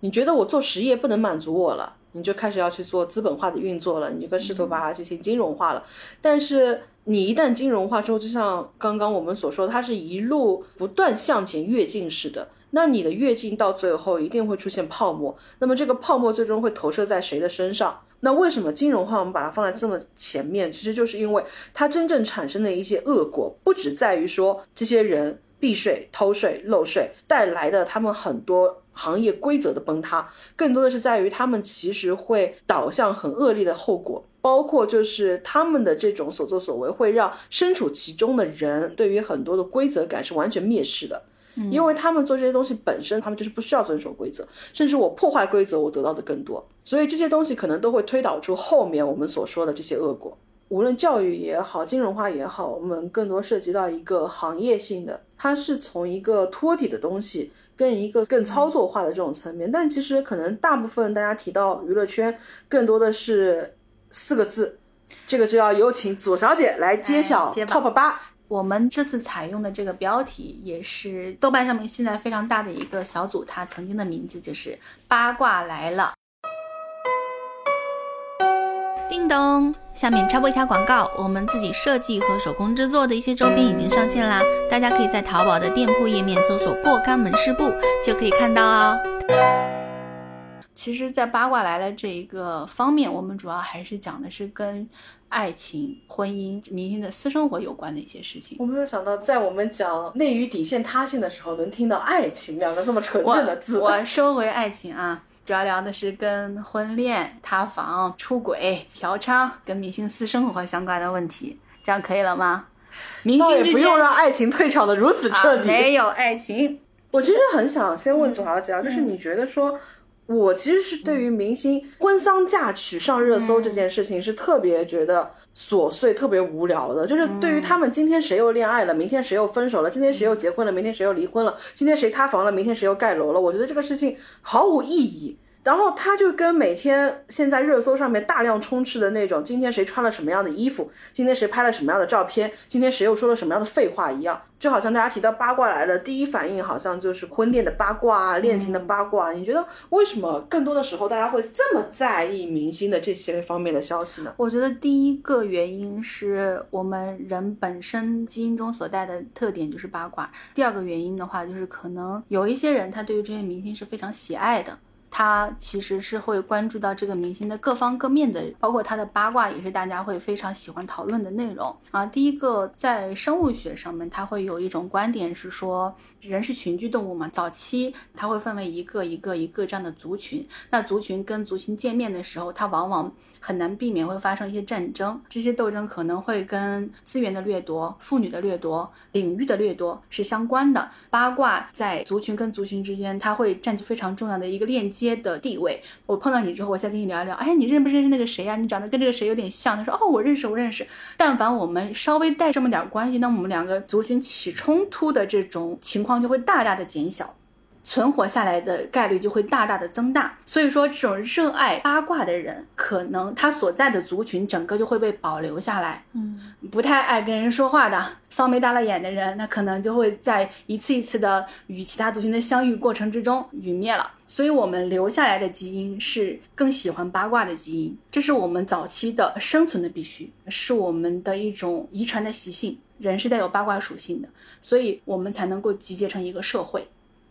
你觉得我做实业不能满足我了，你就开始要去做资本化的运作了，你就试图把它进行金融化了。但是你一旦金融化之后，就像刚刚我们所说，它是一路不断向前跃进式的。那你的跃进到最后一定会出现泡沫，那么这个泡沫最终会投射在谁的身上？那为什么金融化我们把它放在这么前面？其实就是因为它真正产生的一些恶果，不只在于说这些人。避税、偷税、漏税带来的他们很多行业规则的崩塌，更多的是在于他们其实会导向很恶劣的后果，包括就是他们的这种所作所为会让身处其中的人对于很多的规则感是完全蔑视的，因为他们做这些东西本身他们就是不需要遵守规则，甚至我破坏规则我得到的更多，所以这些东西可能都会推导出后面我们所说的这些恶果。无论教育也好，金融化也好，我们更多涉及到一个行业性的，它是从一个托底的东西，跟一个更操作化的这种层面。但其实可能大部分大家提到娱乐圈，更多的是四个字，这个就要有请左小姐来揭晓 top 八。我们这次采用的这个标题，也是豆瓣上面现在非常大的一个小组，它曾经的名字就是八卦来了。叮咚，下面插播一条广告，我们自己设计和手工制作的一些周边已经上线啦，大家可以在淘宝的店铺页面搜索“过干门市部”就可以看到哦。其实，在八卦来了这一个方面，我们主要还是讲的是跟爱情、婚姻、明星的私生活有关的一些事情。我没有想到，在我们讲内娱底线塌陷的时候，能听到“爱情”两个这么纯正的字。我收回爱情啊。主要聊的是跟婚恋、塌房、出轨、嫖娼、跟明星私生活相关的问题，这样可以了吗？明星不用让爱情退场的如此彻底。没有爱情，我其实很想先问左小姐啊，就是你觉得说，我其实是对于明星婚丧嫁娶上热搜这件事情是特别觉得琐碎、特别无聊的。就是对于他们今天谁又恋爱了，明天谁又分手了，今天谁又结婚了，明天谁又离婚了，今天谁塌房了，明天谁又盖楼了，我觉得这个事情毫无意义。然后他就跟每天现在热搜上面大量充斥的那种，今天谁穿了什么样的衣服，今天谁拍了什么样的照片，今天谁又说了什么样的废话一样，就好像大家提到八卦来了，第一反应好像就是婚恋的八卦啊，恋情的八卦。你觉得为什么更多的时候大家会这么在意明星的这些方面的消息呢？我觉得第一个原因是我们人本身基因中所带的特点就是八卦，第二个原因的话就是可能有一些人他对于这些明星是非常喜爱的。他其实是会关注到这个明星的各方各面的，包括他的八卦，也是大家会非常喜欢讨论的内容啊。第一个，在生物学上面，他会有一种观点是说，人是群居动物嘛，早期他会分为一个一个一个这样的族群，那族群跟族群见面的时候，他往往。很难避免会发生一些战争，这些斗争可能会跟资源的掠夺、妇女的掠夺、领域的掠夺是相关的。八卦在族群跟族群之间，它会占据非常重要的一个链接的地位。我碰到你之后，我再跟你聊一聊，哎，你认不认识那个谁呀？你长得跟这个谁有点像。他说，哦，我认识，我认识。但凡我们稍微带这么点关系，那我们两个族群起冲突的这种情况就会大大的减小。存活下来的概率就会大大的增大，所以说这种热爱八卦的人，可能他所在的族群整个就会被保留下来。嗯，不太爱跟人说话的骚眉大了眼的人，那可能就会在一次一次的与其他族群的相遇过程之中陨灭了。所以，我们留下来的基因是更喜欢八卦的基因，这是我们早期的生存的必须，是我们的一种遗传的习性。人是带有八卦属性的，所以我们才能够集结成一个社会。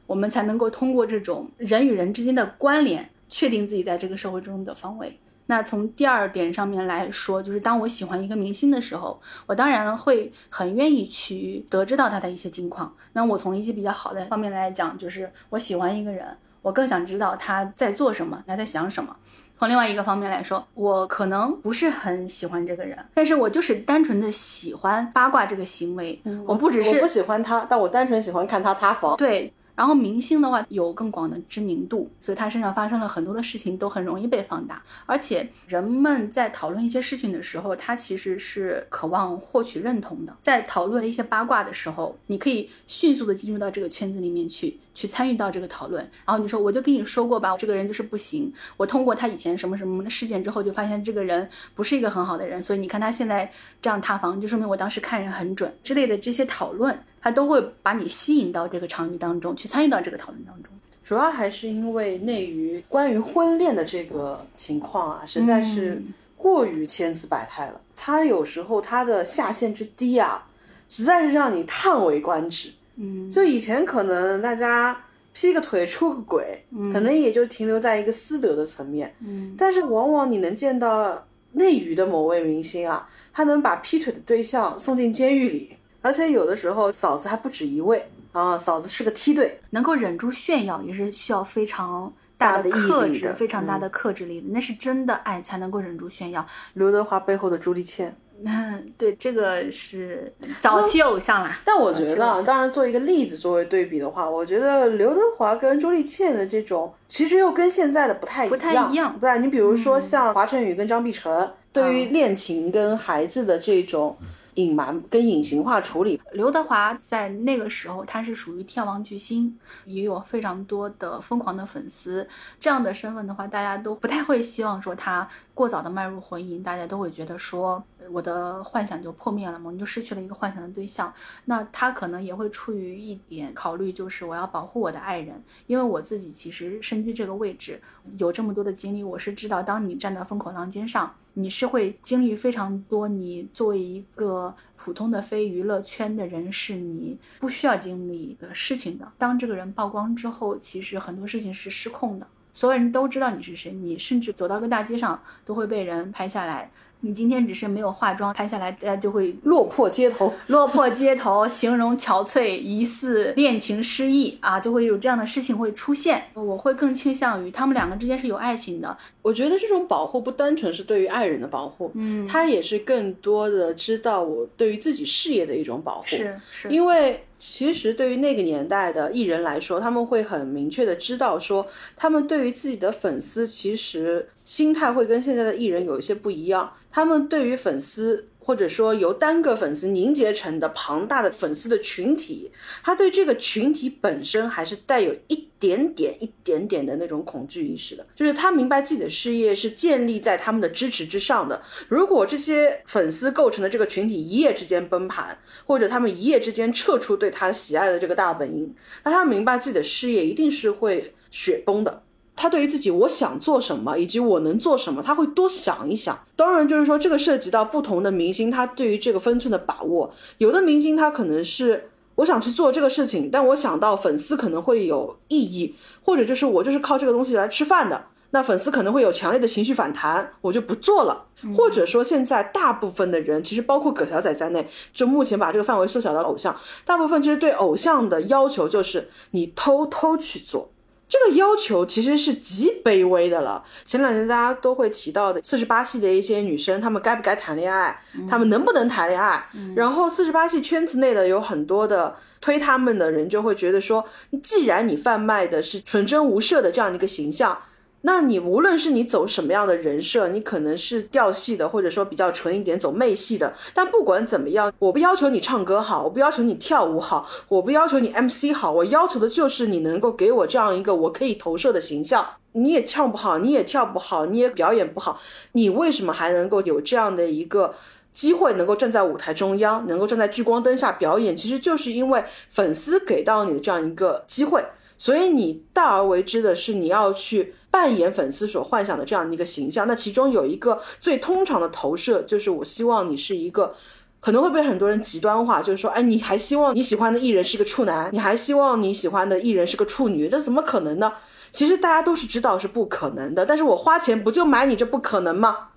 我们才能够通过这种人与人之间的关联，确定自己在这个社会中的方位。那从第二点上面来说，就是当我喜欢一个明星的时候，我当然会很愿意去得知到他的一些近况。那我从一些比较好的方面来讲，就是我喜欢一个人，我更想知道他在做什么，他在想什么。从另外一个方面来说，我可能不是很喜欢这个人，但是我就是单纯的喜欢八卦这个行为。我不只是我不喜欢他，但我单纯喜欢看他塌房。对。然后明星的话有更广的知名度，所以他身上发生了很多的事情都很容易被放大。而且人们在讨论一些事情的时候，他其实是渴望获取认同的。在讨论一些八卦的时候，你可以迅速的进入到这个圈子里面去，去参与到这个讨论。然后你说，我就跟你说过吧，这个人就是不行。我通过他以前什么什么的事件之后，就发现这个人不是一个很好的人。所以你看他现在这样塌房，就说明我当时看人很准之类的这些讨论。他都会把你吸引到这个场域当中去，参与到这个讨论当中。主要还是因为内娱关于婚恋的这个情况啊，实在是过于千姿百态了。他有时候他的下限之低啊，实在是让你叹为观止。嗯，就以前可能大家劈个腿出个轨，可能也就停留在一个私德的层面。嗯，但是往往你能见到内娱的某位明星啊，他能把劈腿的对象送进监狱里。而且有的时候嫂子还不止一位啊，嫂子是个梯队，能够忍住炫耀也是需要非常大的克制，非常大的克制力的，那是真的爱才能够忍住炫耀。刘德华背后的朱丽倩，对，这个是早期偶像啦。但我觉得，当然做一个例子作为对比的话，我觉得刘德华跟朱丽倩的这种，其实又跟现在的不太不太一样。对，你比如说像华晨宇跟张碧晨，对于恋情跟孩子的这种。隐瞒跟隐形化处理。刘德华在那个时候，他是属于天王巨星，也有非常多的疯狂的粉丝。这样的身份的话，大家都不太会希望说他过早的迈入婚姻，大家都会觉得说我的幻想就破灭了嘛，你就失去了一个幻想的对象。那他可能也会出于一点考虑，就是我要保护我的爱人，因为我自己其实身居这个位置，有这么多的经历，我是知道，当你站在风口浪尖上。你是会经历非常多，你作为一个普通的非娱乐圈的人士，你不需要经历的事情的。当这个人曝光之后，其实很多事情是失控的，所有人都知道你是谁，你甚至走到个大街上都会被人拍下来。你今天只是没有化妆，拍下来大家就会落魄街头，落魄街头，形容憔悴，疑似恋情失意啊，就会有这样的事情会出现。我会更倾向于他们两个之间是有爱情的。我觉得这种保护不单纯是对于爱人的保护，嗯，他也是更多的知道我对于自己事业的一种保护。是是，因为其实对于那个年代的艺人来说，他们会很明确的知道说，他们对于自己的粉丝其实心态会跟现在的艺人有一些不一样。他们对于粉丝。或者说由单个粉丝凝结成的庞大的粉丝的群体，他对这个群体本身还是带有一点点、一点点的那种恐惧意识的。就是他明白自己的事业是建立在他们的支持之上的。如果这些粉丝构成的这个群体一夜之间崩盘，或者他们一夜之间撤出对他喜爱的这个大本营，那他明白自己的事业一定是会雪崩的。他对于自己我想做什么以及我能做什么，他会多想一想。当然，就是说这个涉及到不同的明星，他对于这个分寸的把握。有的明星他可能是我想去做这个事情，但我想到粉丝可能会有异议，或者就是我就是靠这个东西来吃饭的，那粉丝可能会有强烈的情绪反弹，我就不做了。或者说现在大部分的人，其实包括葛小仔在内，就目前把这个范围缩小到偶像，大部分其实对偶像的要求就是你偷偷去做。这个要求其实是极卑微的了。前两天大家都会提到的四十八系的一些女生，她们该不该谈恋爱？她们能不能谈恋爱？然后四十八系圈子内的有很多的推她们的人就会觉得说，既然你贩卖的是纯真无涉的这样的一个形象。那你无论是你走什么样的人设，你可能是调戏的，或者说比较纯一点走媚系的。但不管怎么样，我不要求你唱歌好，我不要求你跳舞好，我不要求你 MC 好，我要求的就是你能够给我这样一个我可以投射的形象。你也唱不好，你也跳不好，你也表演不好，你为什么还能够有这样的一个机会，能够站在舞台中央，能够站在聚光灯下表演？其实就是因为粉丝给到你的这样一个机会，所以你大而为之的是你要去。扮演粉丝所幻想的这样的一个形象，那其中有一个最通常的投射，就是我希望你是一个，可能会被很多人极端化，就是说，哎，你还希望你喜欢的艺人是个处男，你还希望你喜欢的艺人是个处女，这怎么可能呢？其实大家都是知道是不可能的，但是我花钱不就买你这不可能吗？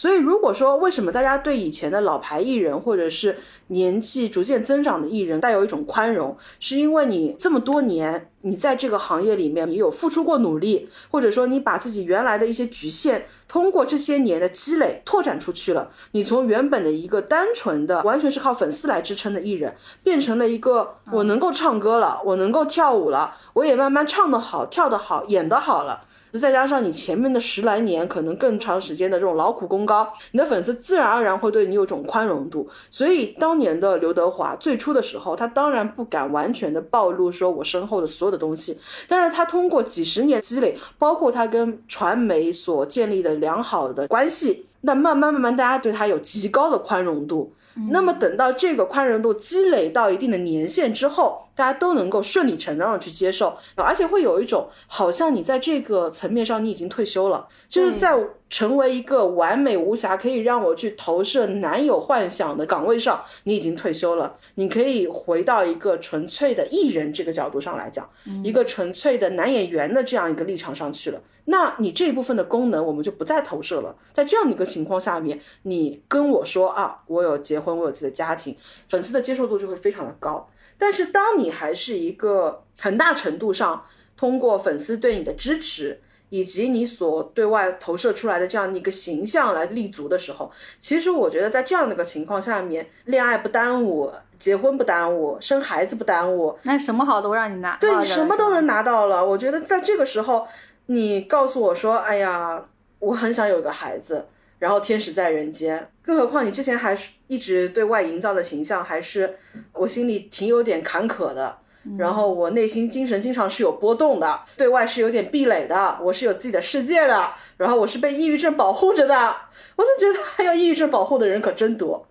所以如果说为什么大家对以前的老牌艺人或者是年纪逐渐增长的艺人带有一种宽容，是因为你这么多年。你在这个行业里面，你有付出过努力，或者说你把自己原来的一些局限，通过这些年的积累拓展出去了。你从原本的一个单纯的、完全是靠粉丝来支撑的艺人，变成了一个我能够唱歌了，我能够跳舞了，我也慢慢唱得好、跳得好、演得好了。再加上你前面的十来年，可能更长时间的这种劳苦功高，你的粉丝自然而然会对你有种宽容度。所以当年的刘德华最初的时候，他当然不敢完全的暴露说我身后的所有的东西，但是他通过几十年积累，包括他跟传媒所建立的良好的关系，那慢慢慢慢大家对他有极高的宽容度。那么等到这个宽容度积累到一定的年限之后，大家都能够顺理成章的去接受，而且会有一种好像你在这个层面上你已经退休了，就是在成为一个完美无瑕可以让我去投射男友幻想的岗位上，你已经退休了，你可以回到一个纯粹的艺人这个角度上来讲，一个纯粹的男演员的这样一个立场上去了。那你这一部分的功能我们就不再投射了。在这样的一个情况下面，你跟我说啊，我有结婚，我有自己的家庭，粉丝的接受度就会非常的高。但是当你还是一个很大程度上通过粉丝对你的支持，以及你所对外投射出来的这样的一个形象来立足的时候，其实我觉得在这样的一个情况下面，恋爱不耽误，结婚不耽误，生孩子不耽误，那什么好都让你拿，对你什么都能拿到了。我觉得在这个时候。你告诉我说：“哎呀，我很想有个孩子，然后天使在人间。更何况你之前还是一直对外营造的形象，还是我心里挺有点坎坷的。然后我内心精神经常是有波动的，对外是有点壁垒的。我是有自己的世界的，然后我是被抑郁症保护着的。我就觉得，哎呀，抑郁症保护的人可真多。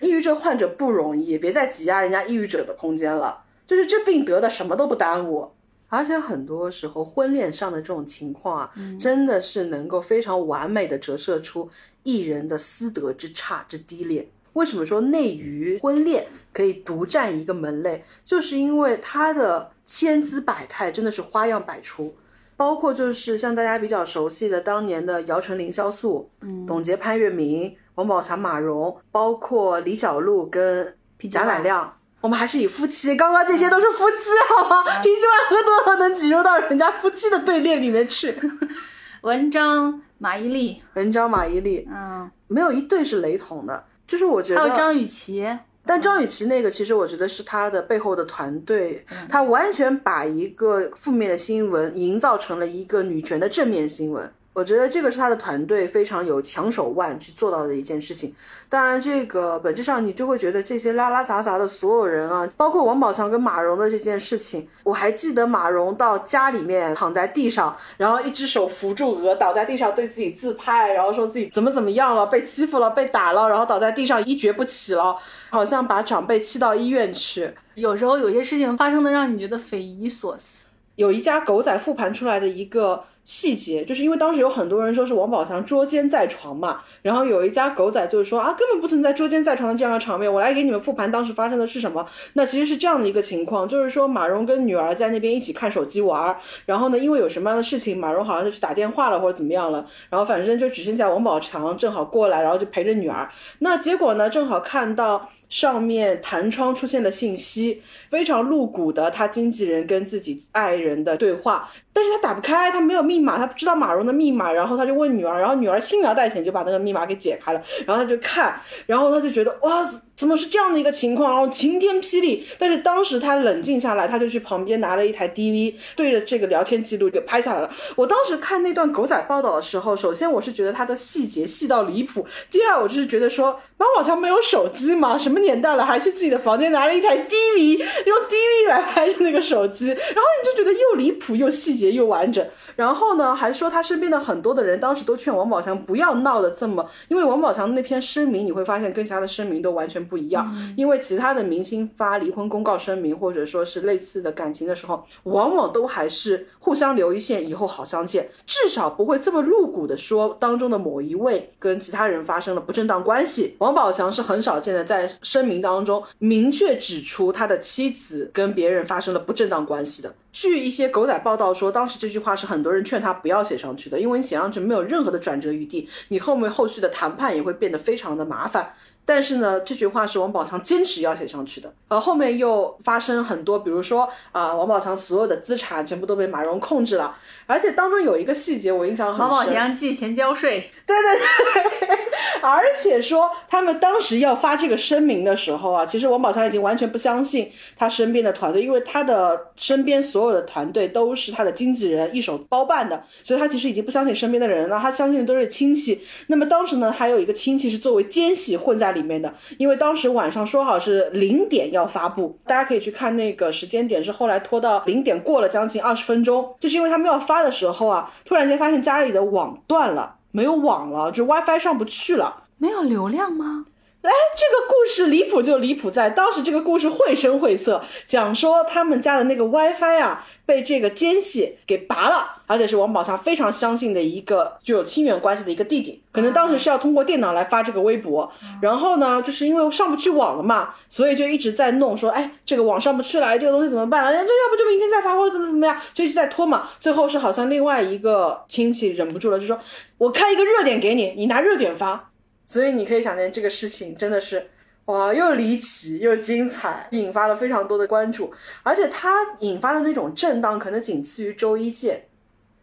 抑郁症患者不容易，别再挤压人家抑郁者的空间了。就是这病得的什么都不耽误。”而且很多时候，婚恋上的这种情况啊，真的是能够非常完美的折射出艺人的私德之差之低劣。为什么说内娱婚恋可以独占一个门类？就是因为它的千姿百态真的是花样百出，包括就是像大家比较熟悉的当年的姚晨、凌潇肃，嗯，董洁、潘粤明，王宝强、马蓉，包括李小璐跟贾乃亮。我们还是以夫妻，刚刚这些都是夫妻，好吗？脾气万和多能挤入到人家夫妻的队列里面去。文章、马伊琍，文章、马伊琍，嗯，没有一对是雷同的。就是我觉得还有张雨绮，但张雨绮那个，其实我觉得是她的背后的团队，她完全把一个负面的新闻营造成了一个女权的正面新闻。我觉得这个是他的团队非常有强手腕去做到的一件事情。当然，这个本质上你就会觉得这些拉拉杂杂的所有人啊，包括王宝强跟马蓉的这件事情，我还记得马蓉到家里面躺在地上，然后一只手扶住额，倒在地上对自己自拍，然后说自己怎么怎么样了，被欺负了，被打了，然后倒在地上一蹶不起了，好像把长辈气到医院去。有时候有些事情发生的让你觉得匪夷所思。有一家狗仔复盘出来的一个。细节就是因为当时有很多人说是王宝强捉奸在床嘛，然后有一家狗仔就是说啊，根本不存在捉奸在床的这样的场面，我来给你们复盘当时发生的是什么。那其实是这样的一个情况，就是说马蓉跟女儿在那边一起看手机玩，然后呢，因为有什么样的事情，马蓉好像就去打电话了或者怎么样了，然后反正就只剩下王宝强正好过来，然后就陪着女儿。那结果呢，正好看到。上面弹窗出现的信息，非常露骨的他经纪人跟自己爱人的对话，但是他打不开，他没有密码，他不知道马蓉的密码，然后他就问女儿，然后女儿轻描淡写就把那个密码给解开了，然后他就看，然后他就觉得哇。怎么是这样的一个情况？然后晴天霹雳，但是当时他冷静下来，他就去旁边拿了一台 DV，对着这个聊天记录给拍下来了。我当时看那段狗仔报道的时候，首先我是觉得他的细节细到离谱，第二我就是觉得说马宝强没有手机嘛，什么年代了还去自己的房间拿了一台 DV，用 DV 来拍那个手机，然后你就觉得又离谱又细节又完整。然后呢，还说他身边的很多的人当时都劝王宝强不要闹得这么，因为王宝强那篇声明你会发现跟其他的声明都完全。不一样，因为其他的明星发离婚公告声明，或者说是类似的感情的时候，往往都还是互相留一线，以后好相见，至少不会这么露骨的说当中的某一位跟其他人发生了不正当关系。王宝强是很少见的，在声明当中明确指出他的妻子跟别人发生了不正当关系的。据一些狗仔报道说，当时这句话是很多人劝他不要写上去的，因为你写上去没有任何的转折余地，你后面后续的谈判也会变得非常的麻烦。但是呢，这句话是王宝强坚持要写上去的。呃，后面又发生很多，比如说啊，王宝强所有的资产全部都被马蓉控制了，而且当中有一个细节我印象很深。王宝强寄钱交税。对对对。而且说他们当时要发这个声明的时候啊，其实王宝强已经完全不相信他身边的团队，因为他的身边所有的团队都是他的经纪人一手包办的，所以他其实已经不相信身边的人了，他相信的都是亲戚。那么当时呢，还有一个亲戚是作为奸细混在里里面的，因为当时晚上说好是零点要发布，大家可以去看那个时间点是后来拖到零点过了将近二十分钟，就是因为他们要发的时候啊，突然间发现家里的网断了。没有网了，就 WiFi 上不去了，没有流量吗？哎，这个故事离谱就离谱在当时这个故事绘声绘色，讲说他们家的那个 WiFi 啊被这个奸细给拔了，而且是王宝强非常相信的一个具有亲缘关系的一个弟弟，可能当时是要通过电脑来发这个微博，然后呢，就是因为上不去网了嘛，所以就一直在弄，说哎，这个网上不去了，这个东西怎么办了？要不就明天再发或者怎么怎么样，就一直在拖嘛。最后是好像另外一个亲戚忍不住了，就说我开一个热点给你，你拿热点发。所以你可以想见，这个事情真的是，哇，又离奇又精彩，引发了非常多的关注，而且它引发的那种震荡，可能仅次于周一见。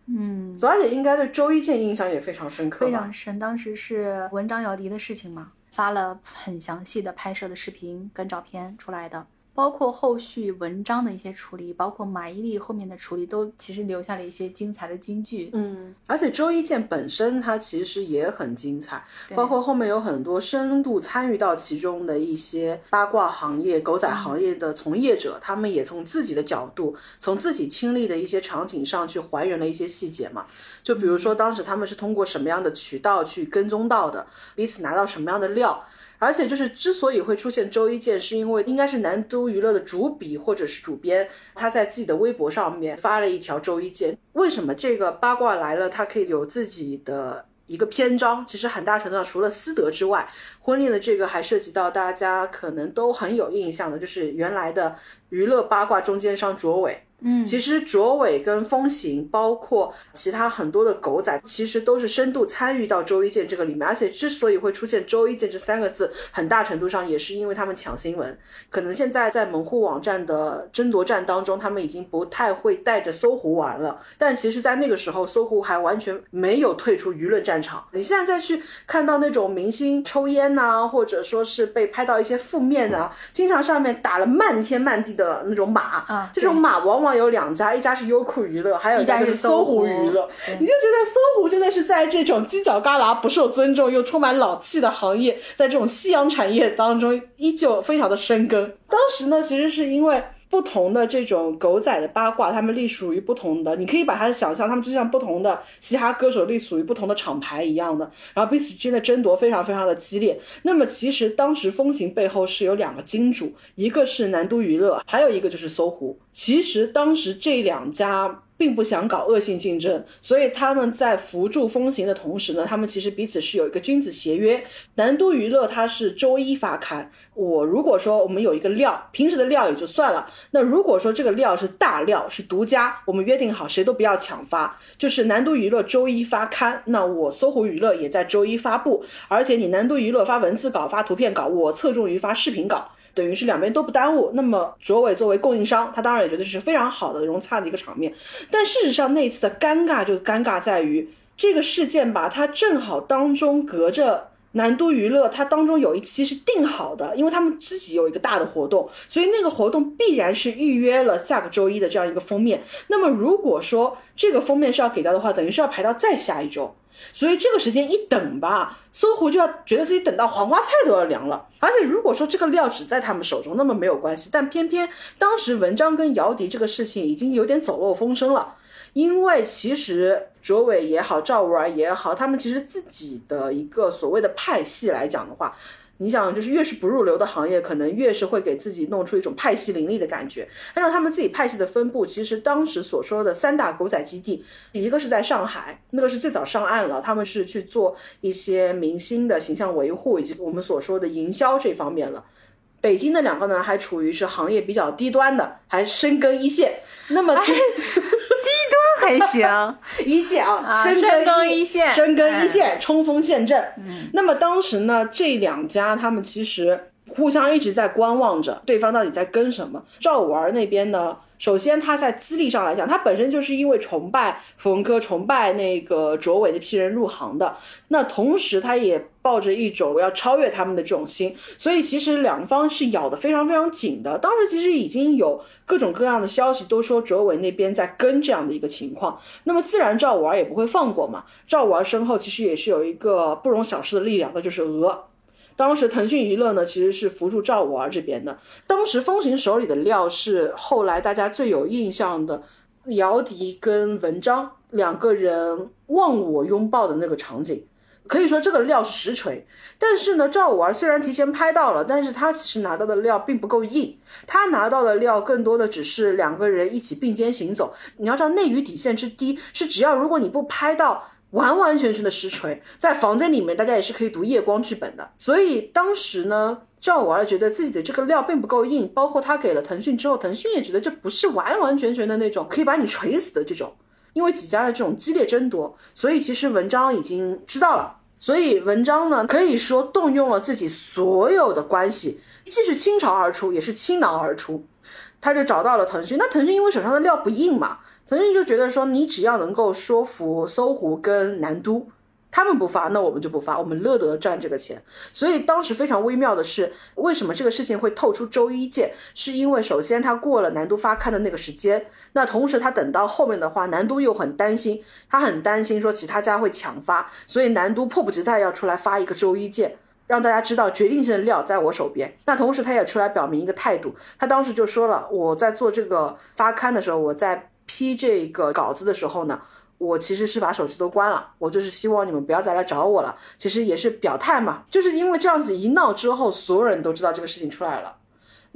嗯，左小姐应该对周一见印象也非常深刻，非常深。当时是文章姚笛的事情嘛，发了很详细的拍摄的视频跟照片出来的。包括后续文章的一些处理，包括马伊琍后面的处理，都其实留下了一些精彩的金句。嗯，而且周一健本身他其实也很精彩，包括后面有很多深度参与到其中的一些八卦行业、狗仔行业的从业者，他们也从自己的角度，从自己亲历的一些场景上去还原了一些细节嘛。就比如说当时他们是通过什么样的渠道去跟踪到的，彼此拿到什么样的料。而且就是之所以会出现周一见，是因为应该是南都娱乐的主笔或者是主编，他在自己的微博上面发了一条周一见。为什么这个八卦来了，他可以有自己的一个篇章？其实很大程度上，除了私德之外，婚恋的这个还涉及到大家可能都很有印象的，就是原来的娱乐八卦中间商卓伟。嗯，其实卓伟跟风行，包括其他很多的狗仔，其实都是深度参与到周一健这个里面。而且之所以会出现周一健这三个字，很大程度上也是因为他们抢新闻。可能现在在门户网站的争夺战当中，他们已经不太会带着搜狐玩了。但其实，在那个时候，搜狐还完全没有退出舆论战场。你现在再去看到那种明星抽烟呐、或者说是被拍到一些负面的、啊，经常上面打了漫天漫地的那种马啊这种马往往有两家，一家是优酷娱乐，还有一家就是搜狐娱乐。你就觉得搜狐真的是在这种犄角旮旯、不受尊重又充满老气的行业，在这种夕阳产业当中，依旧非常的深耕。当时呢，其实是因为。不同的这种狗仔的八卦，他们隶属于不同的，你可以把它想象，他们就像不同的嘻哈歌手隶属于不同的厂牌一样的，然后彼此之间的争夺非常非常的激烈。那么其实当时风行背后是有两个金主，一个是南都娱乐，还有一个就是搜狐。其实当时这两家。并不想搞恶性竞争，所以他们在扶助风行的同时呢，他们其实彼此是有一个君子协约。南都娱乐它是周一发刊，我如果说我们有一个料，平时的料也就算了，那如果说这个料是大料，是独家，我们约定好谁都不要抢发，就是南都娱乐周一发刊，那我搜狐娱乐也在周一发布，而且你南都娱乐发文字稿、发图片稿，我侧重于发视频稿。等于是两边都不耽误。那么卓伟作为供应商，他当然也觉得这是非常好的融洽的一个场面。但事实上，那一次的尴尬就尴尬在于这个事件吧，它正好当中隔着南都娱乐，它当中有一期是定好的，因为他们自己有一个大的活动，所以那个活动必然是预约了下个周一的这样一个封面。那么如果说这个封面是要给到的话，等于是要排到再下一周。所以这个时间一等吧，搜狐就要觉得自己等到黄花菜都要凉了。而且如果说这个料只在他们手中，那么没有关系。但偏偏当时文章跟姚笛这个事情已经有点走漏风声了，因为其实卓伟也好，赵五儿也好，他们其实自己的一个所谓的派系来讲的话。你想，就是越是不入流的行业，可能越是会给自己弄出一种派系林立的感觉。按照他们自己派系的分布，其实当时所说的三大狗仔基地，一个是在上海，那个是最早上岸了，他们是去做一些明星的形象维护以及我们所说的营销这方面了。北京的两个呢，还处于是行业比较低端的，还深耕一线。那么低端，还行，一线啊，啊深深耕一一线深耕一哎线，冲锋陷阵。嗯，那么当时呢，这两家他们其实互相一直在观望着对方到底在跟什么。赵五儿那边呢，首先他在资历上来讲，他本身就是因为崇拜符文科、崇拜那个卓伟那批人入行的，那同时他也抱着一种要超越他们的这种心，所以其实两方是咬得非常非常紧的。当时其实已经有各种各样的消息都说卓伟那边在跟这样的一个情况，那么自然赵五儿也不会放过嘛。赵五儿身后其实也是有一个不容小视的力量，那就是鹅。当时腾讯娱乐呢，其实是扶助赵五儿这边的。当时风行手里的料是后来大家最有印象的，姚笛跟文章两个人忘我拥抱的那个场景。可以说这个料是实锤，但是呢，赵五儿虽然提前拍到了，但是他其实拿到的料并不够硬，他拿到的料更多的只是两个人一起并肩行走。你要知道内娱底线之低，是只要如果你不拍到完完全全的实锤，在房间里面大家也是可以读夜光剧本的。所以当时呢，赵五儿觉得自己的这个料并不够硬，包括他给了腾讯之后，腾讯也觉得这不是完完全全的那种可以把你锤死的这种。因为几家的这种激烈争夺，所以其实文章已经知道了。所以文章呢，可以说动用了自己所有的关系，既是倾巢而出，也是倾囊而出。他就找到了腾讯，那腾讯因为手上的料不硬嘛，腾讯就觉得说，你只要能够说服搜狐跟南都，他们不发，那我们就不发，我们乐得赚这个钱。所以当时非常微妙的是，为什么这个事情会透出周一见？是因为首先他过了南都发刊的那个时间，那同时他等到后面的话，南都又很担心，他很担心说其他家会抢发，所以南都迫不及待要出来发一个周一见。让大家知道决定性的料在我手边。那同时，他也出来表明一个态度。他当时就说了，我在做这个发刊的时候，我在批这个稿子的时候呢，我其实是把手机都关了，我就是希望你们不要再来找我了。其实也是表态嘛，就是因为这样子一闹之后，所有人都知道这个事情出来了。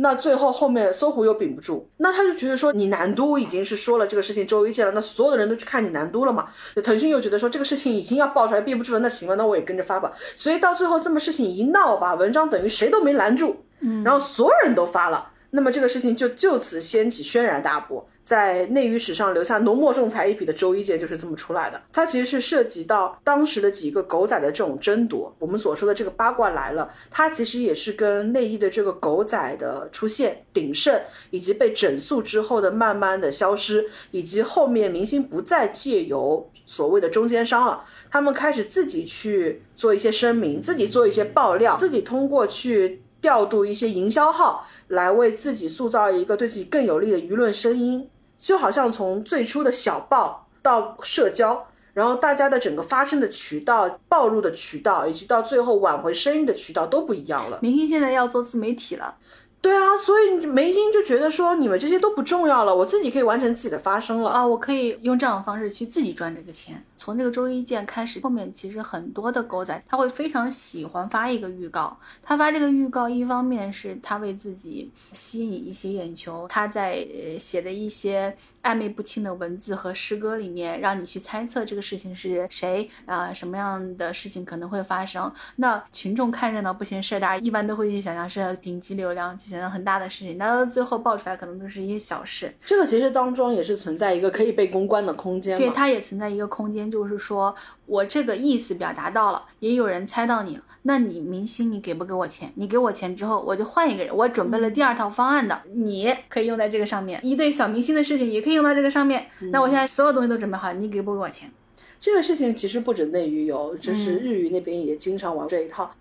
那最后后面搜狐又顶不住，那他就觉得说你南都已经是说了这个事情周一见了，那所有的人都去看你南都了嘛。腾讯又觉得说这个事情已经要爆出来，憋不住了，那行了，那我也跟着发吧。所以到最后这么事情一闹吧，文章等于谁都没拦住，嗯，然后所有人都发了。那么这个事情就就此掀起轩然大波。在内娱史上留下浓墨重彩一笔的周一健就是这么出来的。它其实是涉及到当时的几个狗仔的这种争夺。我们所说的这个八卦来了，它其实也是跟内衣的这个狗仔的出现鼎盛，以及被整肃之后的慢慢的消失，以及后面明星不再借由所谓的中间商了，他们开始自己去做一些声明，自己做一些爆料，自己通过去。调度一些营销号来为自己塑造一个对自己更有利的舆论声音，就好像从最初的小报到社交，然后大家的整个发声的渠道、暴露的渠道，以及到最后挽回声誉的渠道都不一样了。明星现在要做自媒体了。对啊，所以梅心就觉得说你们这些都不重要了，我自己可以完成自己的发声了啊，我可以用这样的方式去自己赚这个钱。从这个周一见开始，后面其实很多的狗仔他会非常喜欢发一个预告，他发这个预告一方面是他为自己吸引一些眼球，他在写的一些暧昧不清的文字和诗歌里面，让你去猜测这个事情是谁啊，什么样的事情可能会发生。那群众看热闹不嫌事儿大，一般都会去想象是顶级流量。显得很大的事情，但到最后爆出来可能都是一些小事。这个其实当中也是存在一个可以被公关的空间。对，它也存在一个空间，就是说我这个意思表达到了，也有人猜到你了。那你明星，你给不给我钱？你给我钱之后，我就换一个人。我准备了第二套方案的，你可以用在这个上面。一对小明星的事情也可以用到这个上面。那我现在所有东西都准备好，你给不给我钱？这个事情其实不止内娱有，就是日娱那边也经常玩这一套。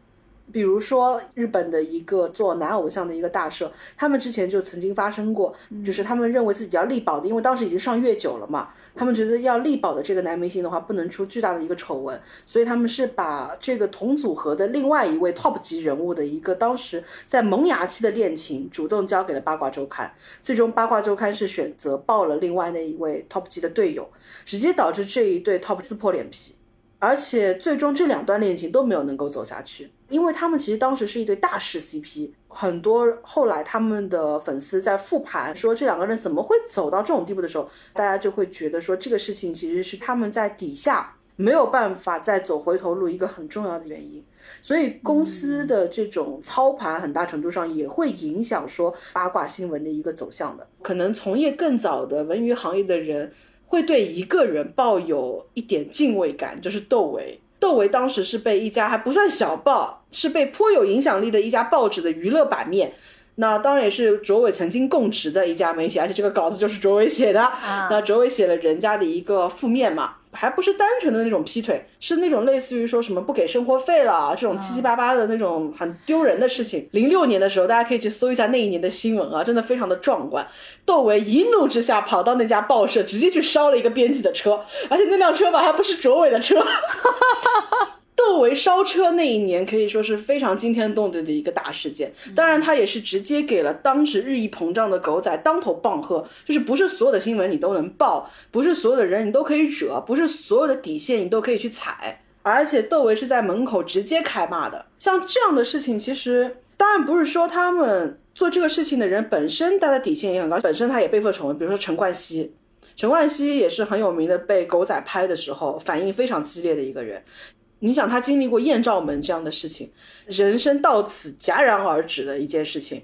比如说，日本的一个做男偶像的一个大社，他们之前就曾经发生过，就是他们认为自己要力保的，因为当时已经上月九了嘛，他们觉得要力保的这个男明星的话，不能出巨大的一个丑闻，所以他们是把这个同组合的另外一位 top 级人物的一个当时在萌芽期的恋情，主动交给了八卦周刊，最终八卦周刊是选择爆了另外那一位 top 级的队友，直接导致这一对 top 撕破脸皮。而且最终这两段恋情都没有能够走下去，因为他们其实当时是一对大势 CP，很多后来他们的粉丝在复盘说这两个人怎么会走到这种地步的时候，大家就会觉得说这个事情其实是他们在底下没有办法再走回头路一个很重要的原因。所以公司的这种操盘很大程度上也会影响说八卦新闻的一个走向的。可能从业更早的文娱行业的人。会对一个人抱有一点敬畏感，就是窦唯。窦唯当时是被一家还不算小报，是被颇有影响力的一家报纸的娱乐版面。那当然也是卓伟曾经供职的一家媒体，而且这个稿子就是卓伟写的。那卓伟写了人家的一个负面嘛。还不是单纯的那种劈腿，是那种类似于说什么不给生活费了这种七七八八的那种很丢人的事情。零六年的时候，大家可以去搜一下那一年的新闻啊，真的非常的壮观。窦唯一怒之下跑到那家报社，直接去烧了一个编辑的车，而且那辆车吧还不是卓伟的车。哈哈哈哈窦唯烧车那一年可以说是非常惊天动地的一个大事件，当然他也是直接给了当时日益膨胀的狗仔当头棒喝，就是不是所有的新闻你都能报，不是所有的人你都可以惹，不是所有的底线你都可以去踩，而且窦唯是在门口直接开骂的。像这样的事情，其实当然不是说他们做这个事情的人本身他的底线也很高，本身他也背负丑闻，比如说陈冠希，陈冠希也是很有名的，被狗仔拍的时候反应非常激烈的一个人。你想他经历过艳照门这样的事情，人生到此戛然而止的一件事情，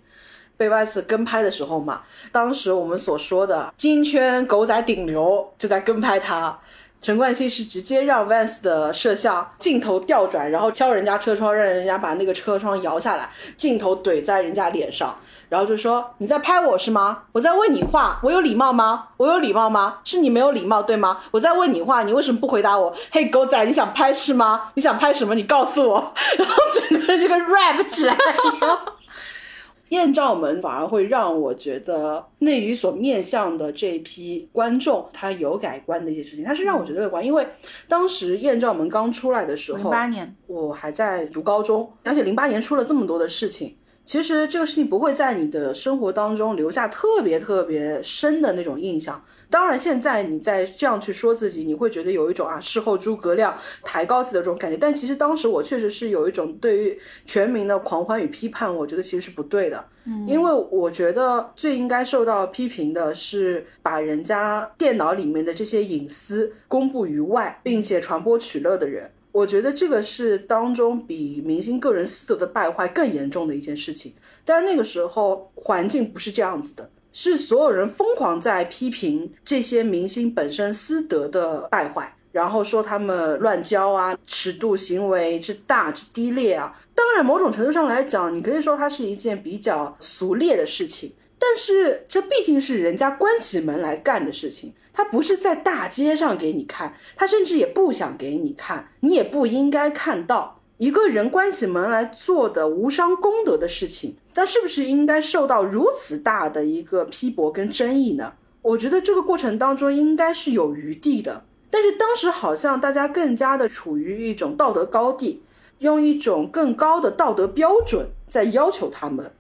被外次跟拍的时候嘛，当时我们所说的金圈狗仔顶流就在跟拍他。陈冠希是直接让 Vans 的摄像镜头调转，然后敲人家车窗，让人家把那个车窗摇下来，镜头怼在人家脸上，然后就说：“你在拍我是吗？我在问你话，我有礼貌吗？我有礼貌吗？是你没有礼貌对吗？我在问你话，你为什么不回答我？嘿，狗仔，你想拍是吗？你想拍什么？你告诉我。”然后整个人就跟 rap 起来一样。艳照门反而会让我觉得内娱所面向的这一批观众，他有改观的一些事情，他是让我觉得乐观。因为当时艳照门刚出来的时候，零八年我还在读高中，而且零八年出了这么多的事情。其实这个事情不会在你的生活当中留下特别特别深的那种印象。当然，现在你再这样去说自己，你会觉得有一种啊事后诸葛亮抬高自己的这种感觉。但其实当时我确实是有一种对于全民的狂欢与批判，我觉得其实是不对的。嗯，因为我觉得最应该受到批评的是把人家电脑里面的这些隐私公布于外，并且传播取乐的人。我觉得这个是当中比明星个人私德的败坏更严重的一件事情，但那个时候环境不是这样子的。是所有人疯狂在批评这些明星本身私德的败坏。然后说他们乱交啊，尺度行为之大之低劣啊。当然，某种程度上来讲，你可以说它是一件比较俗劣的事情。但是这毕竟是人家关起门来干的事情，他不是在大街上给你看，他甚至也不想给你看，你也不应该看到一个人关起门来做的无伤功德的事情。但是不是应该受到如此大的一个批驳跟争议呢？我觉得这个过程当中应该是有余地的。但是当时好像大家更加的处于一种道德高地，用一种更高的道德标准在要求他们。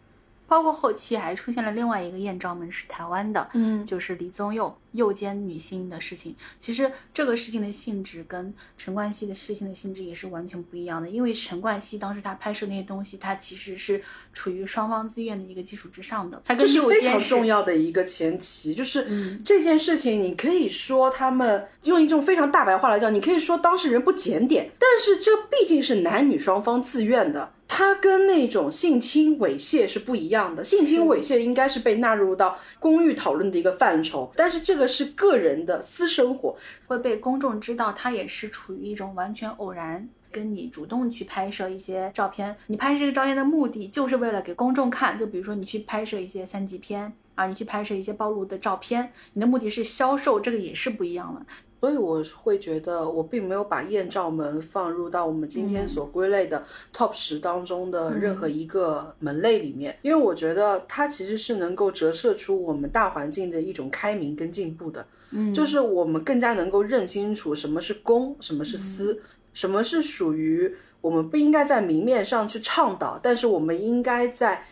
包括后期还出现了另外一个艳照门是台湾的，嗯，就是李宗佑诱奸女性的事情。其实这个事情的性质跟陈冠希的事情的性质也是完全不一样的。因为陈冠希当时他拍摄那些东西，他其实是处于双方自愿的一个基础之上的。这是非常重要的一个前提，就是这件事情，你可以说他们用一种非常大白话来讲，你可以说当事人不检点，但是这毕竟是男女双方自愿的。他跟那种性侵猥亵是不一样的，性侵猥亵应该是被纳入到公寓讨论的一个范畴，但是这个是个人的私生活，会被公众知道，他也是处于一种完全偶然，跟你主动去拍摄一些照片，你拍摄这个照片的目的就是为了给公众看，就比如说你去拍摄一些三级片啊，你去拍摄一些暴露的照片，你的目的是销售，这个也是不一样的。所以我会觉得，我并没有把艳照门放入到我们今天所归类的 top 十当中的任何一个门类里面，因为我觉得它其实是能够折射出我们大环境的一种开明跟进步的。嗯，就是我们更加能够认清楚什么是公，什么是私，什么是属于我们不应该在明面上去倡导，但是我们应该在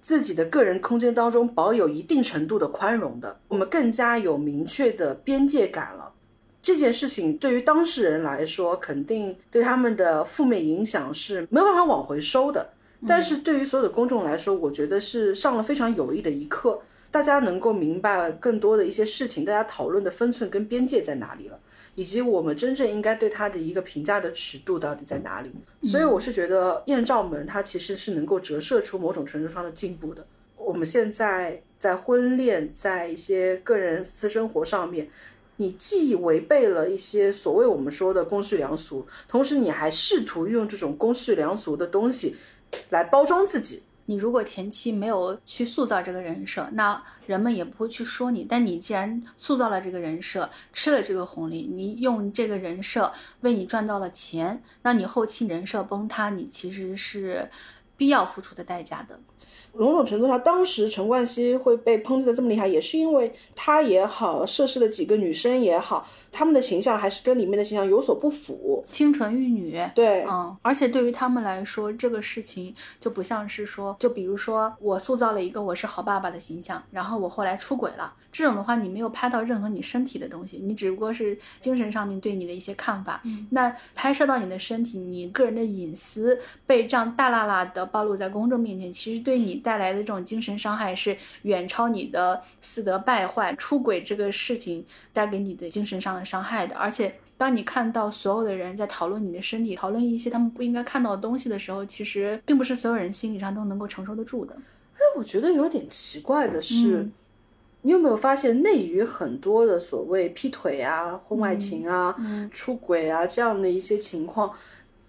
自己的个人空间当中保有一定程度的宽容的。我们更加有明确的边界感了。这件事情对于当事人来说，肯定对他们的负面影响是没有办法往回收的。但是对于所有的公众来说，我觉得是上了非常有益的一课。大家能够明白更多的一些事情，大家讨论的分寸跟边界在哪里了，以及我们真正应该对他的一个评价的尺度到底在哪里。所以我是觉得艳照门它其实是能够折射出某种程度上的进步的。我们现在在婚恋，在一些个人私生活上面。你既违背了一些所谓我们说的公序良俗，同时你还试图用这种公序良俗的东西来包装自己。你如果前期没有去塑造这个人设，那人们也不会去说你。但你既然塑造了这个人设，吃了这个红利，你用这个人设为你赚到了钱，那你后期人设崩塌，你其实是必要付出的代价的。某种程度上，当时陈冠希会被抨击的这么厉害，也是因为他也好，涉事的几个女生也好。他们的形象还是跟里面的形象有所不符，清纯玉女。对，嗯，而且对于他们来说，这个事情就不像是说，就比如说我塑造了一个我是好爸爸的形象，然后我后来出轨了，这种的话，你没有拍到任何你身体的东西，你只不过是精神上面对你的一些看法。嗯那拍摄到你的身体，你个人的隐私被这样大辣辣的暴露在公众面前，其实对你带来的这种精神伤害是远超你的私德败坏、出轨这个事情带给你的精神上的。伤害的，而且当你看到所有的人在讨论你的身体，讨论一些他们不应该看到的东西的时候，其实并不是所有人心理上都能够承受得住的。哎，我觉得有点奇怪的是，你有没有发现内娱很多的所谓劈腿啊、婚外情啊、出轨啊这样的一些情况，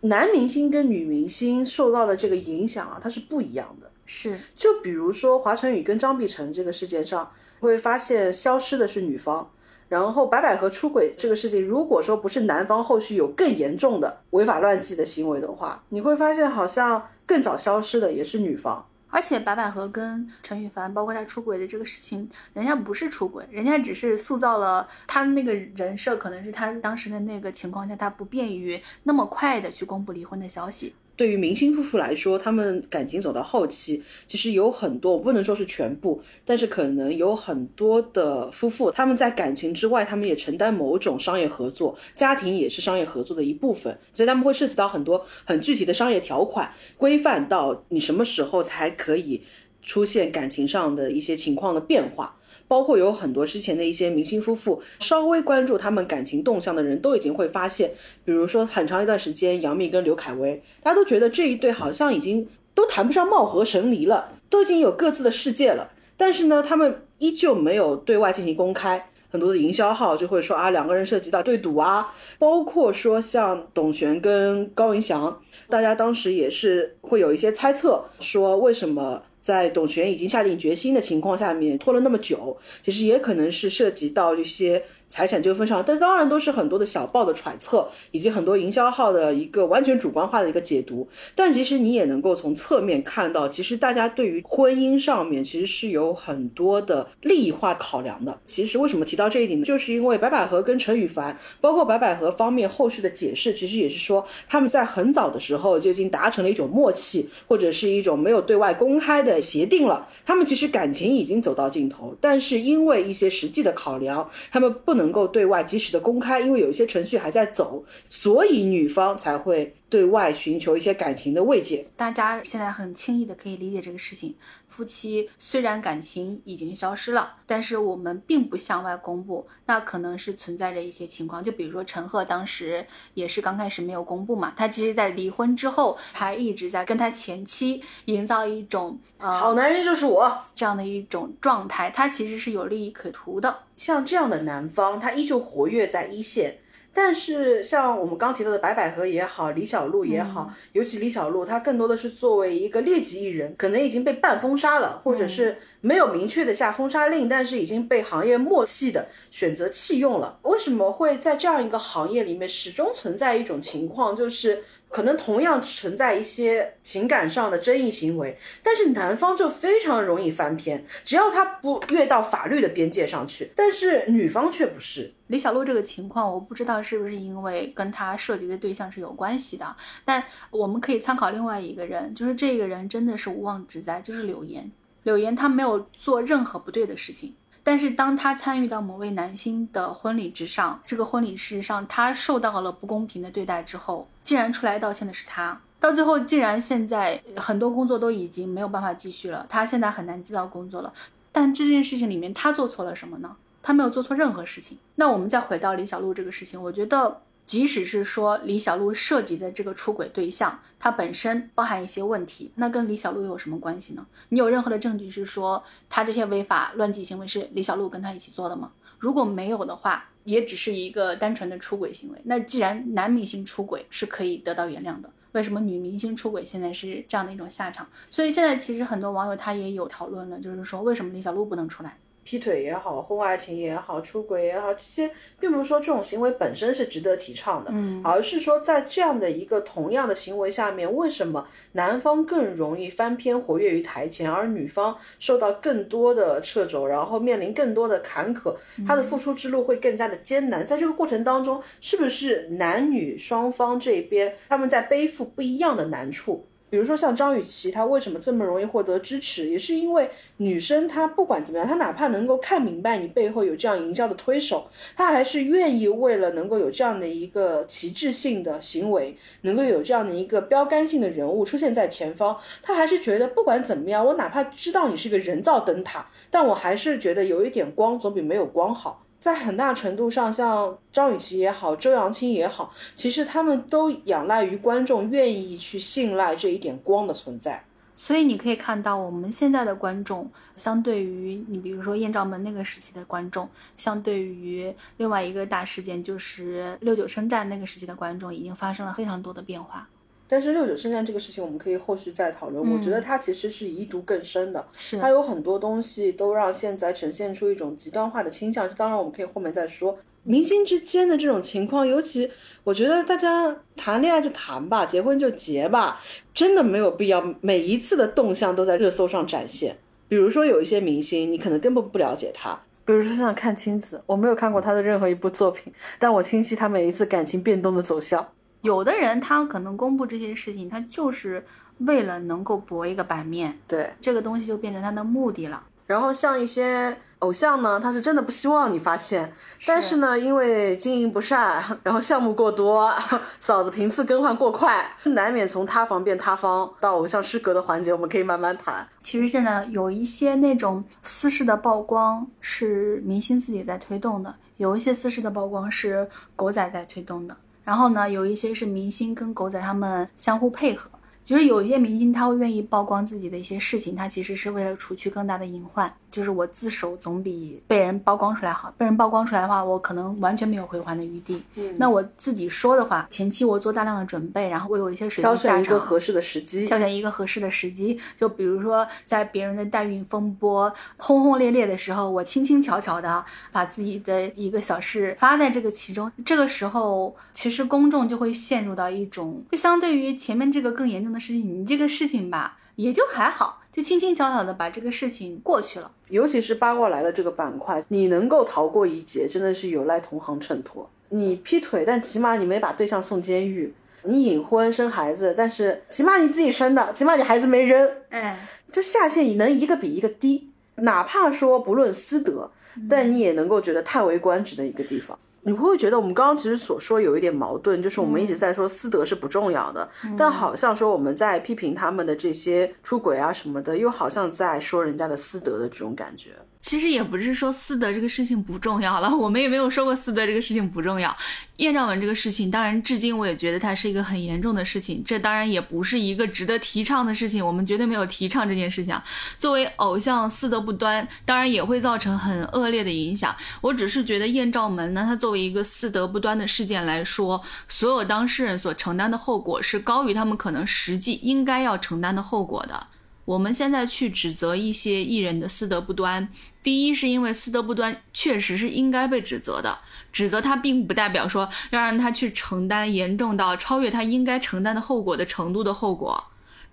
男明星跟女明星受到的这个影响啊，它是不一样的。是，就比如说华晨宇跟张碧晨这个事件上，会发现消失的是女方。然后白百合出轨这个事情，如果说不是男方后续有更严重的违法乱纪的行为的话，你会发现好像更早消失的也是女方。而且白百合跟陈羽凡，包括他出轨的这个事情，人家不是出轨，人家只是塑造了他那个人设，可能是他当时的那个情况下，他不便于那么快的去公布离婚的消息。对于明星夫妇来说，他们感情走到后期，其实有很多，我不能说是全部，但是可能有很多的夫妇，他们在感情之外，他们也承担某种商业合作，家庭也是商业合作的一部分，所以他们会涉及到很多很具体的商业条款，规范到你什么时候才可以出现感情上的一些情况的变化。包括有很多之前的一些明星夫妇，稍微关注他们感情动向的人都已经会发现，比如说很长一段时间，杨幂跟刘恺威，大家都觉得这一对好像已经都谈不上貌合神离了，都已经有各自的世界了。但是呢，他们依旧没有对外进行公开。很多的营销号就会说啊，两个人涉及到对赌啊，包括说像董璇跟高云翔，大家当时也是会有一些猜测，说为什么在董璇已经下定决心的情况下面拖了那么久，其实也可能是涉及到一些。财产纠纷上，但当然都是很多的小报的揣测，以及很多营销号的一个完全主观化的一个解读。但其实你也能够从侧面看到，其实大家对于婚姻上面其实是有很多的利益化考量的。其实为什么提到这一点呢？就是因为白百合跟陈羽凡，包括白百合方面后续的解释，其实也是说他们在很早的时候就已经达成了一种默契，或者是一种没有对外公开的协定了。他们其实感情已经走到尽头，但是因为一些实际的考量，他们不。能够对外及时的公开，因为有一些程序还在走，所以女方才会。对外寻求一些感情的慰藉，大家现在很轻易的可以理解这个事情。夫妻虽然感情已经消失了，但是我们并不向外公布，那可能是存在着一些情况。就比如说陈赫当时也是刚开始没有公布嘛，他其实在离婚之后还一直在跟他前妻营造一种呃好男人就是我这样的一种状态，他其实是有利益可图的。像这样的男方，他依旧活跃在一线。但是像我们刚提到的白百合也好，李小璐也好，尤其李小璐，她更多的是作为一个劣迹艺人，可能已经被半封杀了，或者是没有明确的下封杀令，但是已经被行业默契的选择弃用了。为什么会在这样一个行业里面始终存在一种情况，就是？可能同样存在一些情感上的争议行为，但是男方就非常容易翻篇，只要他不越到法律的边界上去，但是女方却不是。李小璐这个情况，我不知道是不是因为跟他涉及的对象是有关系的，但我们可以参考另外一个人，就是这个人真的是无妄之灾，就是柳岩。柳岩她没有做任何不对的事情。但是当他参与到某位男星的婚礼之上，这个婚礼事实上他受到了不公平的对待之后，竟然出来道歉的是他。到最后，竟然现在很多工作都已经没有办法继续了，他现在很难接到工作了。但这件事情里面，他做错了什么呢？他没有做错任何事情。那我们再回到李小璐这个事情，我觉得。即使是说李小璐涉及的这个出轨对象，他本身包含一些问题，那跟李小璐又有什么关系呢？你有任何的证据是说他这些违法乱纪行为是李小璐跟他一起做的吗？如果没有的话，也只是一个单纯的出轨行为。那既然男明星出轨是可以得到原谅的，为什么女明星出轨现在是这样的一种下场？所以现在其实很多网友他也有讨论了，就是说为什么李小璐不能出来？劈腿也好，婚外情也好，出轨也好，这些并不是说这种行为本身是值得提倡的，嗯，而是说在这样的一个同样的行为下面，为什么男方更容易翻篇活跃于台前，而女方受到更多的掣肘，然后面临更多的坎坷，她的付出之路会更加的艰难。在这个过程当中，是不是男女双方这边他们在背负不一样的难处？比如说像张雨绮，她为什么这么容易获得支持，也是因为女生她不管怎么样，她哪怕能够看明白你背后有这样营销的推手，她还是愿意为了能够有这样的一个旗帜性的行为，能够有这样的一个标杆性的人物出现在前方，她还是觉得不管怎么样，我哪怕知道你是个人造灯塔，但我还是觉得有一点光总比没有光好。在很大程度上，像张雨绮也好，周扬青也好，其实他们都仰赖于观众愿意去信赖这一点光的存在。所以你可以看到，我们现在的观众，相对于你，比如说艳照门那个时期的观众，相对于另外一个大事件，就是六九生战那个时期的观众，已经发生了非常多的变化。但是六九圣战这个事情，我们可以后续再讨论。我觉得它其实是遗毒更深的，是它有很多东西都让现在呈现出一种极端化的倾向。当然，我们可以后面再说明星之间的这种情况。尤其我觉得大家谈恋爱就谈吧，结婚就结吧，真的没有必要每一次的动向都在热搜上展现。比如说有一些明星，你可能根本不了解他，比如说像看亲子，我没有看过他的任何一部作品，但我清晰他每一次感情变动的走向。有的人他可能公布这些事情，他就是为了能够博一个版面，对这个东西就变成他的目的了。然后像一些偶像呢，他是真的不希望你发现，但是呢，因为经营不善，然后项目过多，嫂子频次更换过快，难免从塌房变塌方。到偶像失格的环节，我们可以慢慢谈。其实现在有一些那种私事的曝光是明星自己在推动的，有一些私事的曝光是狗仔在推动的。然后呢，有一些是明星跟狗仔他们相互配合，就是有一些明星他会愿意曝光自己的一些事情，他其实是为了除去更大的隐患。就是我自首总比被人曝光出来好。被人曝光出来的话，我可能完全没有回还的余地。嗯那我自己说的话，前期我做大量的准备，然后我有一些水挑选一个。合适的时机。挑选一个合适的时机，就比如说在别人的代孕风波轰轰烈烈的时候，我轻轻巧巧的把自己的一个小事发在这个其中，这个时候其实公众就会陷入到一种，就相对于前面这个更严重的事情，你这个事情吧也就还好，就轻轻巧巧的把这个事情过去了。尤其是八卦来的这个板块，你能够逃过一劫，真的是有赖同行衬托。你劈腿，但起码你没把对象送监狱；你隐婚生孩子，但是起码你自己生的，起码你孩子没扔。哎，这下限能一个比一个低，哪怕说不论私德，但你也能够觉得叹为观止的一个地方。你会不会觉得我们刚刚其实所说有一点矛盾，就是我们一直在说私德是不重要的，但好像说我们在批评他们的这些出轨啊什么的，又好像在说人家的私德的这种感觉。其实也不是说私德这个事情不重要了，我们也没有说过私德这个事情不重要。艳照门这个事情，当然至今我也觉得它是一个很严重的事情，这当然也不是一个值得提倡的事情，我们绝对没有提倡这件事情。作为偶像私德不端，当然也会造成很恶劣的影响。我只是觉得艳照门呢，它作为一个私德不端的事件来说，所有当事人所承担的后果是高于他们可能实际应该要承担的后果的。我们现在去指责一些艺人的私德不端，第一是因为私德不端确实是应该被指责的，指责他并不代表说要让他去承担严重到超越他应该承担的后果的程度的后果。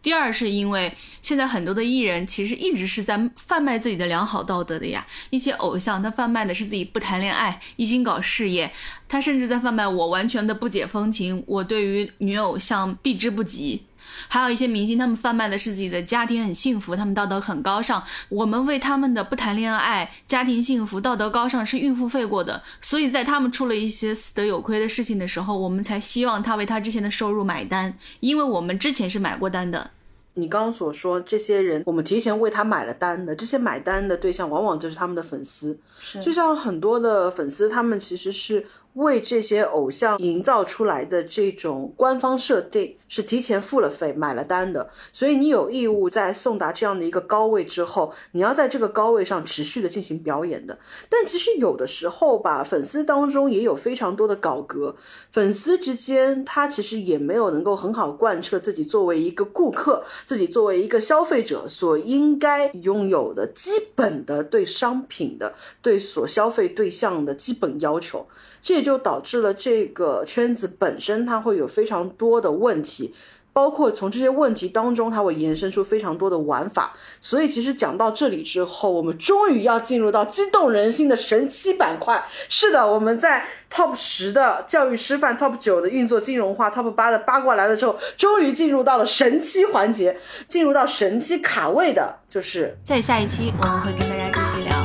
第二是因为现在很多的艺人其实一直是在贩卖自己的良好道德的呀，一些偶像他贩卖的是自己不谈恋爱，一心搞事业，他甚至在贩卖我完全的不解风情，我对于女偶像避之不及。还有一些明星，他们贩卖的是自己的家庭很幸福，他们道德很高尚。我们为他们的不谈恋爱、家庭幸福、道德高尚是预付费过的，所以在他们出了一些死得有亏的事情的时候，我们才希望他为他之前的收入买单，因为我们之前是买过单的。你刚刚所说这些人，我们提前为他买了单的，这些买单的对象往往就是他们的粉丝。是就像很多的粉丝，他们其实是为这些偶像营造出来的这种官方设定，是提前付了费买了单的。所以你有义务在送达这样的一个高位之后，你要在这个高位上持续的进行表演的。但其实有的时候吧，粉丝当中也有非常多的搞革，粉丝之间他其实也没有能够很好贯彻自己作为一个顾客。自己作为一个消费者所应该拥有的基本的对商品的、对所消费对象的基本要求，这也就导致了这个圈子本身它会有非常多的问题。包括从这些问题当中，它会延伸出非常多的玩法。所以，其实讲到这里之后，我们终于要进入到激动人心的神七板块。是的，我们在 Top 十的教育师范、Top 九的运作金融化、Top 八的八卦来了之后，终于进入到了神七环节，进入到神七卡位的，就是在下一期我们会跟大家继续聊